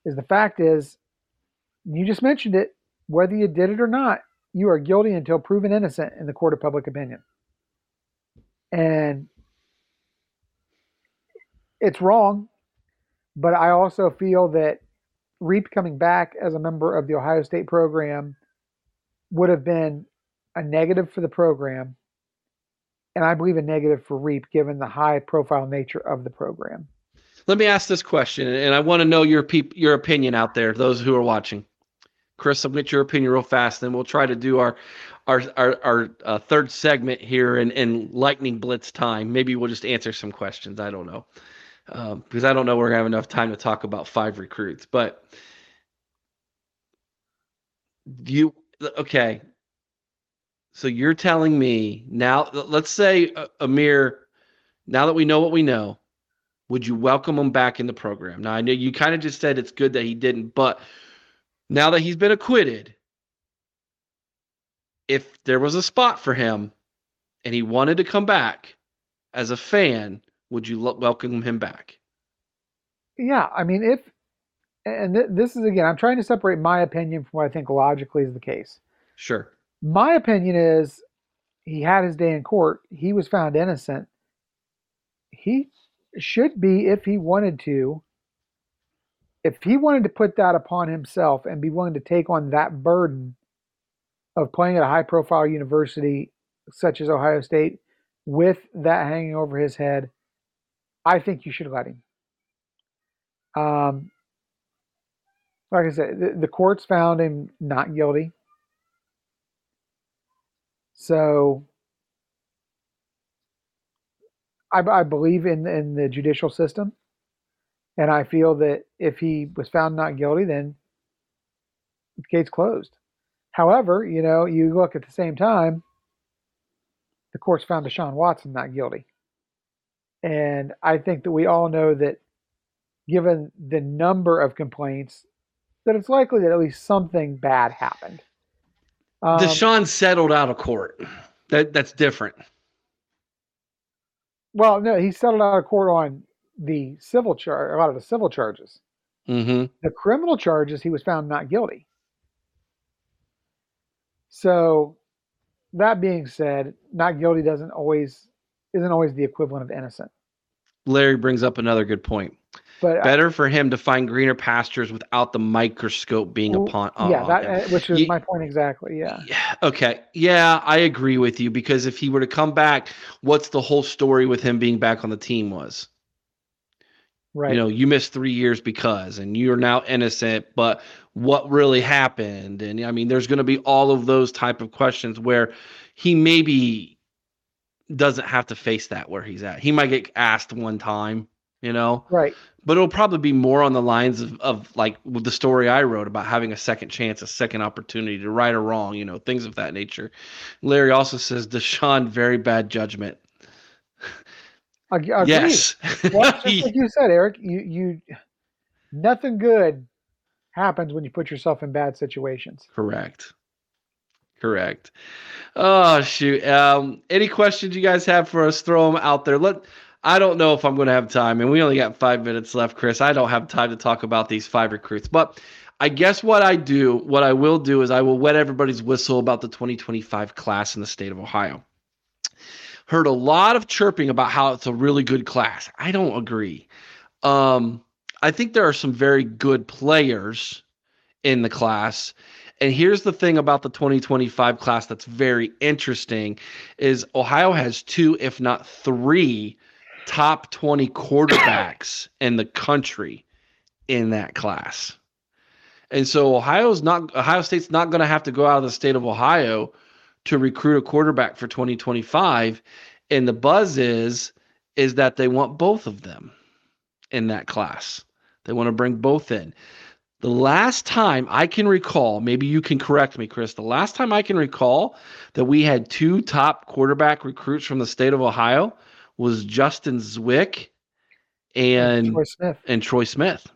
Is the fact is, you just mentioned it, whether you did it or not, you are guilty until proven innocent in the court of public opinion. And it's wrong, but I also feel that Riep coming back as a member of the Ohio State program would have been a negative for the program, and I believe a negative for Riep given the high profile nature of the program. Let me ask this question, and I want to know your peop- your opinion out there, those who are watching. Chris, I'll get your opinion real fast, and we'll try to do our our our, our uh, third segment here in, in lightning blitz time. Maybe we'll just answer some questions. I don't know um, because I don't know we're gonna have enough time to talk about five recruits. But you okay? So you're telling me now? Let's say uh, Amir. Now that we know what we know, would you welcome him back in the program? Now I know you kind of just said it's good that he didn't, but now that he's been acquitted, if there was a spot for him and he wanted to come back as a fan, would you lo- welcome him back? Yeah, I mean, if and th- this is again, I'm trying to separate my opinion from what I think logically is the case. Sure. My opinion is he had his day in court. He was found innocent. He should be, if he wanted to, if he wanted to put that upon himself and be willing to take on that burden of playing at a high profile university such as Ohio State with that hanging over his head, I think you should let him. Um, like I said, the, the courts found him not guilty. So I, I believe in in the judicial system, and I feel that if he was found not guilty, then the case closed. However, you know, you look at the same time, the courts found Deshaun Watson not guilty, and I think that we all know that, given the number of complaints, that it's likely that at least something bad happened. Um, Deshaun settled out of court. That that's different. Well, no, he settled out of court on the civil charge, a lot of the civil charges. Mm-hmm. The criminal charges, he was found not guilty. So, that being said, not guilty doesn't always isn't always the equivalent of innocent. Larry brings up another good point. But uh, Better for him to find greener pastures without the microscope being Well, upon. yeah, that uh, which is my point exactly. Yeah, Yeah, Okay. Yeah, I agree with you because if he were to come back, what's the whole story with him being back on the team was? Right. You know, you missed three years because, and you're now innocent, but what really happened? And I mean, there's going to be all of those type of questions where he maybe doesn't have to face that where he's at. He might get asked one time, you know, right. but it'll probably be more on the lines of, of like with the story I wrote about having a second chance, a second opportunity to right or wrong, you know, things of that nature. Larry also says Deshaun, very bad judgment. I. Yes. Well, just like you said, Eric, you you nothing good happens when you put yourself in bad situations. Correct. Correct. Oh shoot. Um, any questions you guys have for us? Throw them out there. Let. I don't know if I'm going to have time, and we only got five minutes left, Chris. I don't have time to talk about these five recruits, but I guess what I do, what I will do, is I will wet everybody's whistle about the 2025 class in the state of Ohio. Heard a lot of chirping about how it's a really good class. I don't agree. Um, I think there are some very good players in the class. And here's the thing about the 2025 class that's very interesting is Ohio has two, if not three, top 20 quarterbacks in the country in that class. And so Ohio's not Ohio State's not going to have to go out of the state of Ohio to recruit a quarterback for 2025 and the buzz is is that they want both of them in that class. They want to bring both in. The last time I can recall, maybe you can correct me, Chris. The last time I can recall that we had two top quarterback recruits from the state of Ohio was Justin Zwick and, And Troy Smith. and Troy Smith.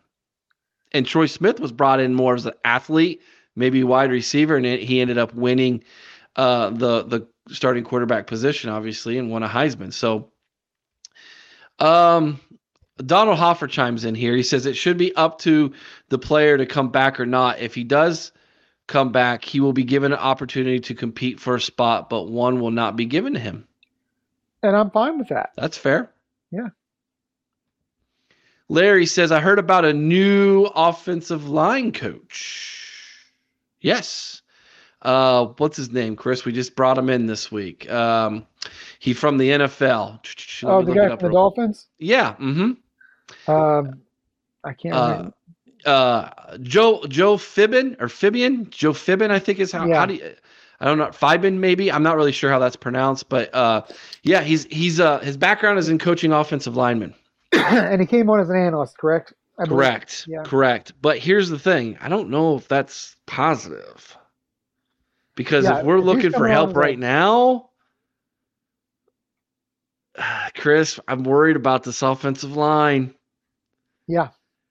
And Troy Smith was brought in more as an athlete, maybe wide receiver, and he ended up winning uh, the the starting quarterback position, obviously, and won a Heisman. So, um, Donald Hoffer chimes in here. He says it should be up to the player to come back or not. If he does come back, he will be given an opportunity to compete for a spot, but one will not be given to him. And I'm fine with that. That's fair. Yeah. Larry says, I heard about a new offensive line coach. Yes. Uh, what's his name, Chris? We just brought him in this week. Um, he from the NFL. Let Oh, the guy from the real- Dolphins? Yeah. Mm-hmm. Um, I can't Uh, uh Joe Joe Fibbin or Fibian Joe Fibbin I think is how Yeah. how do you I don't know Fibin maybe I'm not really sure how that's pronounced but uh yeah he's he's uh his background is in coaching offensive linemen and he came on as an analyst, correct? I correct Yeah. correct but here's the thing I don't know if that's positive because Yeah, if we're if looking for help right now Chris I'm worried about this offensive line Yeah.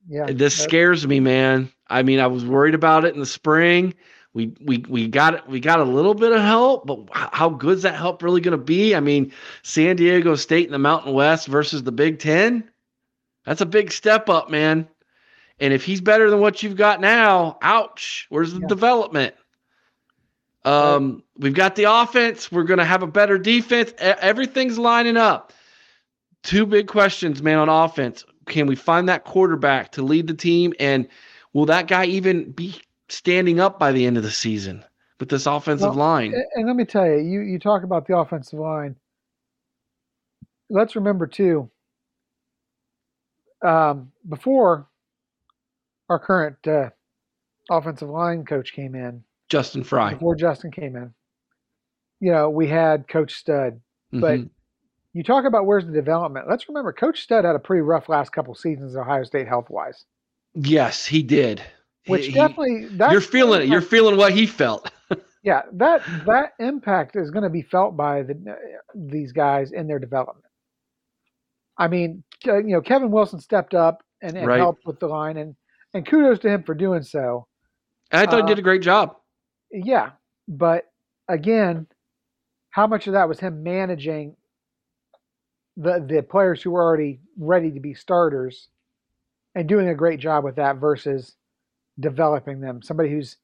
Yeah. This That- scares me, man. I mean, I was worried about it in the spring. We we we got. We got a little bit of help, but how good's that help really going to be? I mean, San Diego State in the Mountain West versus the Big Ten. That's a big step up, man. And if he's better than what you've got now, ouch. Where's the Yeah. development? Um, we've got the offense. We're going to have a better defense. Everything's lining up. Two big questions, man, on offense. Can we find that quarterback to lead the team? And will that guy even be standing up by the end of the season with this offensive Well, line? And and let me tell you, you you talk about the offensive line. Let's remember too. Um, before our current uh, offensive line coach came in, Justin Frye. before Justin came in, you know, we had Coach Stud. But Mhm. you talk about where's the development. Let's remember, Coach Stud had a pretty rough last couple seasons at Ohio State health wise, yes, he did. which He- definitely that's you're feeling it. You're feeling what he felt. yeah that that impact is going to be felt by the these guys in their development i mean uh, you know kevin wilson stepped up and, and Right. helped with the line and and kudos to him for doing so And I thought Uh, he did a great job. Yeah but again how much of that was him managing the the players who were already ready to be starters and doing a great job with that versus developing them somebody who's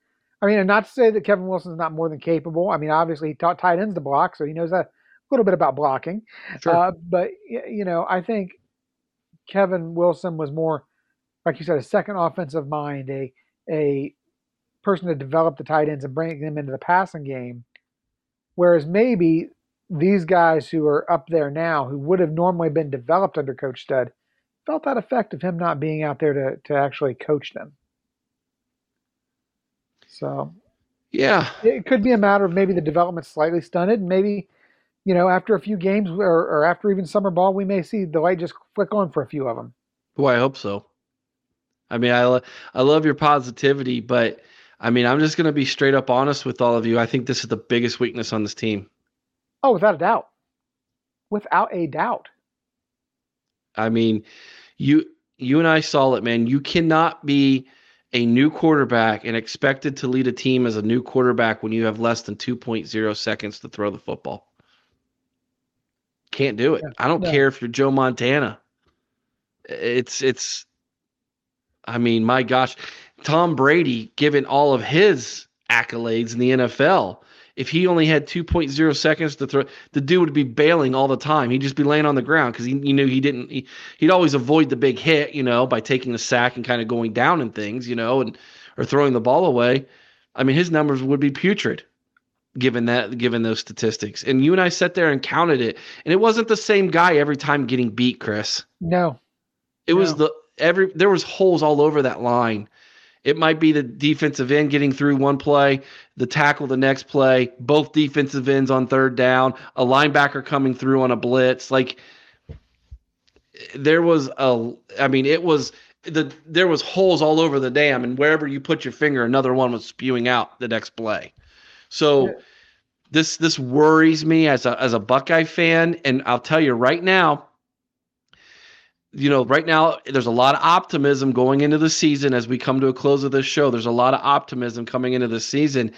I mean, and not to say that Kevin Wilson's not more than capable. I mean, obviously he taught tight ends to block, so he knows a little bit about blocking. Sure. Uh, but you know, I think Kevin Wilson was more, like you said, a second offensive mind, a a person to develop the tight ends and bring them into the passing game. Whereas maybe these guys who are up there now, who would have normally been developed under Coach Stud, felt that effect of him not being out there to to actually coach them. So yeah. it could be a matter of maybe the development slightly stunted. Maybe, you know, after a few games or, or after even summer ball, we may see the light just flick on for a few of them. Boy, I hope so. I mean, I lo- I love your positivity, but I mean, I'm just going to be straight up honest with all of you. I think this is the biggest weakness on this team. Oh, without a doubt. Without a doubt. I mean, you you and I saw it, man. You cannot be a new quarterback and expected to lead a team as a new quarterback when you have less than 2.0 seconds to throw the football. Can't do it. I don't no. care if you're Joe Montana. It's it's I mean, my gosh, Tom Brady, given all of his accolades in the NFL, if he only had 2.0 seconds to throw, the dude would be bailing all the time. He'd just be laying on the ground because he, knew he didn't. He, he'd always avoid the big hit, you know, by taking the sack and kind of going down and things, you know, and or throwing the ball away. I mean, his numbers would be putrid given that given those statistics. And you and I sat there and counted it, and it wasn't the same guy every time getting beat, Chris. No. It no. was the every there was holes all over that line. It might be the defensive end getting through one play, the tackle the next play, both defensive ends on third down, a linebacker coming through on a blitz. Like there was a I mean, it was the there was holes all over the dam, and wherever you put your finger, another one was spewing out the next play. So yeah. this this worries me as a as a Buckeye fan, and I'll tell you right now, you know, right now there's a lot of optimism going into the season as we come to a close of this show. There's a lot of optimism coming into the season.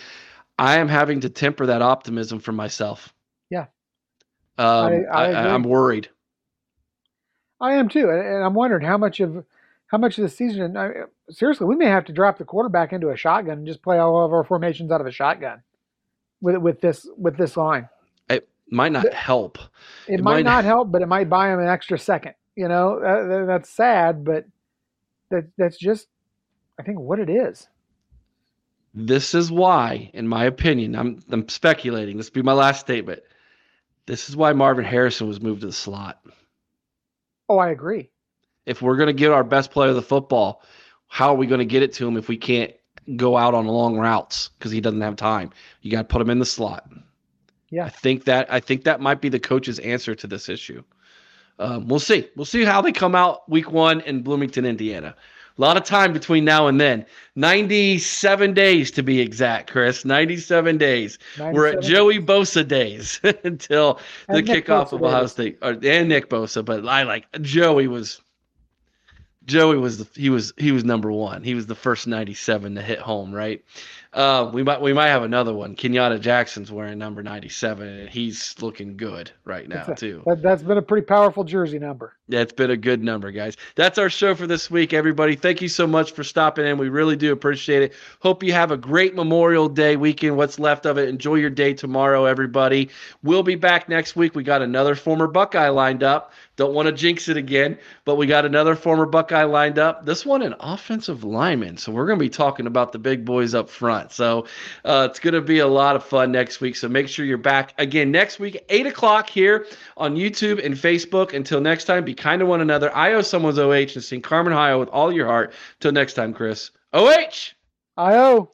I am having to temper that optimism for myself. Yeah. Um, I, am worried. I am too, and I'm wondering how much of how much of the season. I, seriously, we may have to drop the quarterback into a shotgun and just play all of our formations out of a shotgun with with this with this line. It might not help. It, it might, might, not help, but it might buy him an extra second. You know, uh, that, that's sad, but that that's just, I think, what it is. This is why, in my opinion, I'm I'm speculating. This will be my last statement. This is why Marvin Harrison was moved to the slot. Oh, I agree. If we're going to get our best player of the football, how are we going to get it to him if we can't go out on long routes because he doesn't have time? You got to put him in the slot. Yeah, I think that I think that might be the coach's answer to this issue um, we'll see. We'll see how they come out week one in Bloomington, Indiana. A lot of time between now and then. 97 days to be exact, Chris. 97 days. 97 We're at Joey Bosa days until the kickoff of Ohio State or, and Nick Bosa. But I like Joey was Joey was the he was he was number one. He was the first 97 to hit home, right? Uh, we might we might have another one. Kenyatta Jackson's wearing number 97, and he's looking good right now a, too. That, has been a pretty powerful jersey number. It's been a good number, guys. That's our show for this week, everybody. Thank you so much for stopping in. We really do appreciate it. Hope you have a great Memorial Day weekend. What's left of it? Enjoy your day tomorrow, everybody. We'll be back next week. We got another former Buckeye lined up. Don't want to jinx it again, but we got another former Buckeye lined up. This one an offensive lineman. So we're going to be talking about the big boys up front. So uh, it's going to be a lot of fun next week. So make sure you're back again next week, 8 o'clock here on YouTube and Facebook. Until next time, be kind to one another. I owe someone's OH and sing Carmen Ohio with all your heart. Till next time, Chris. OH! I owe.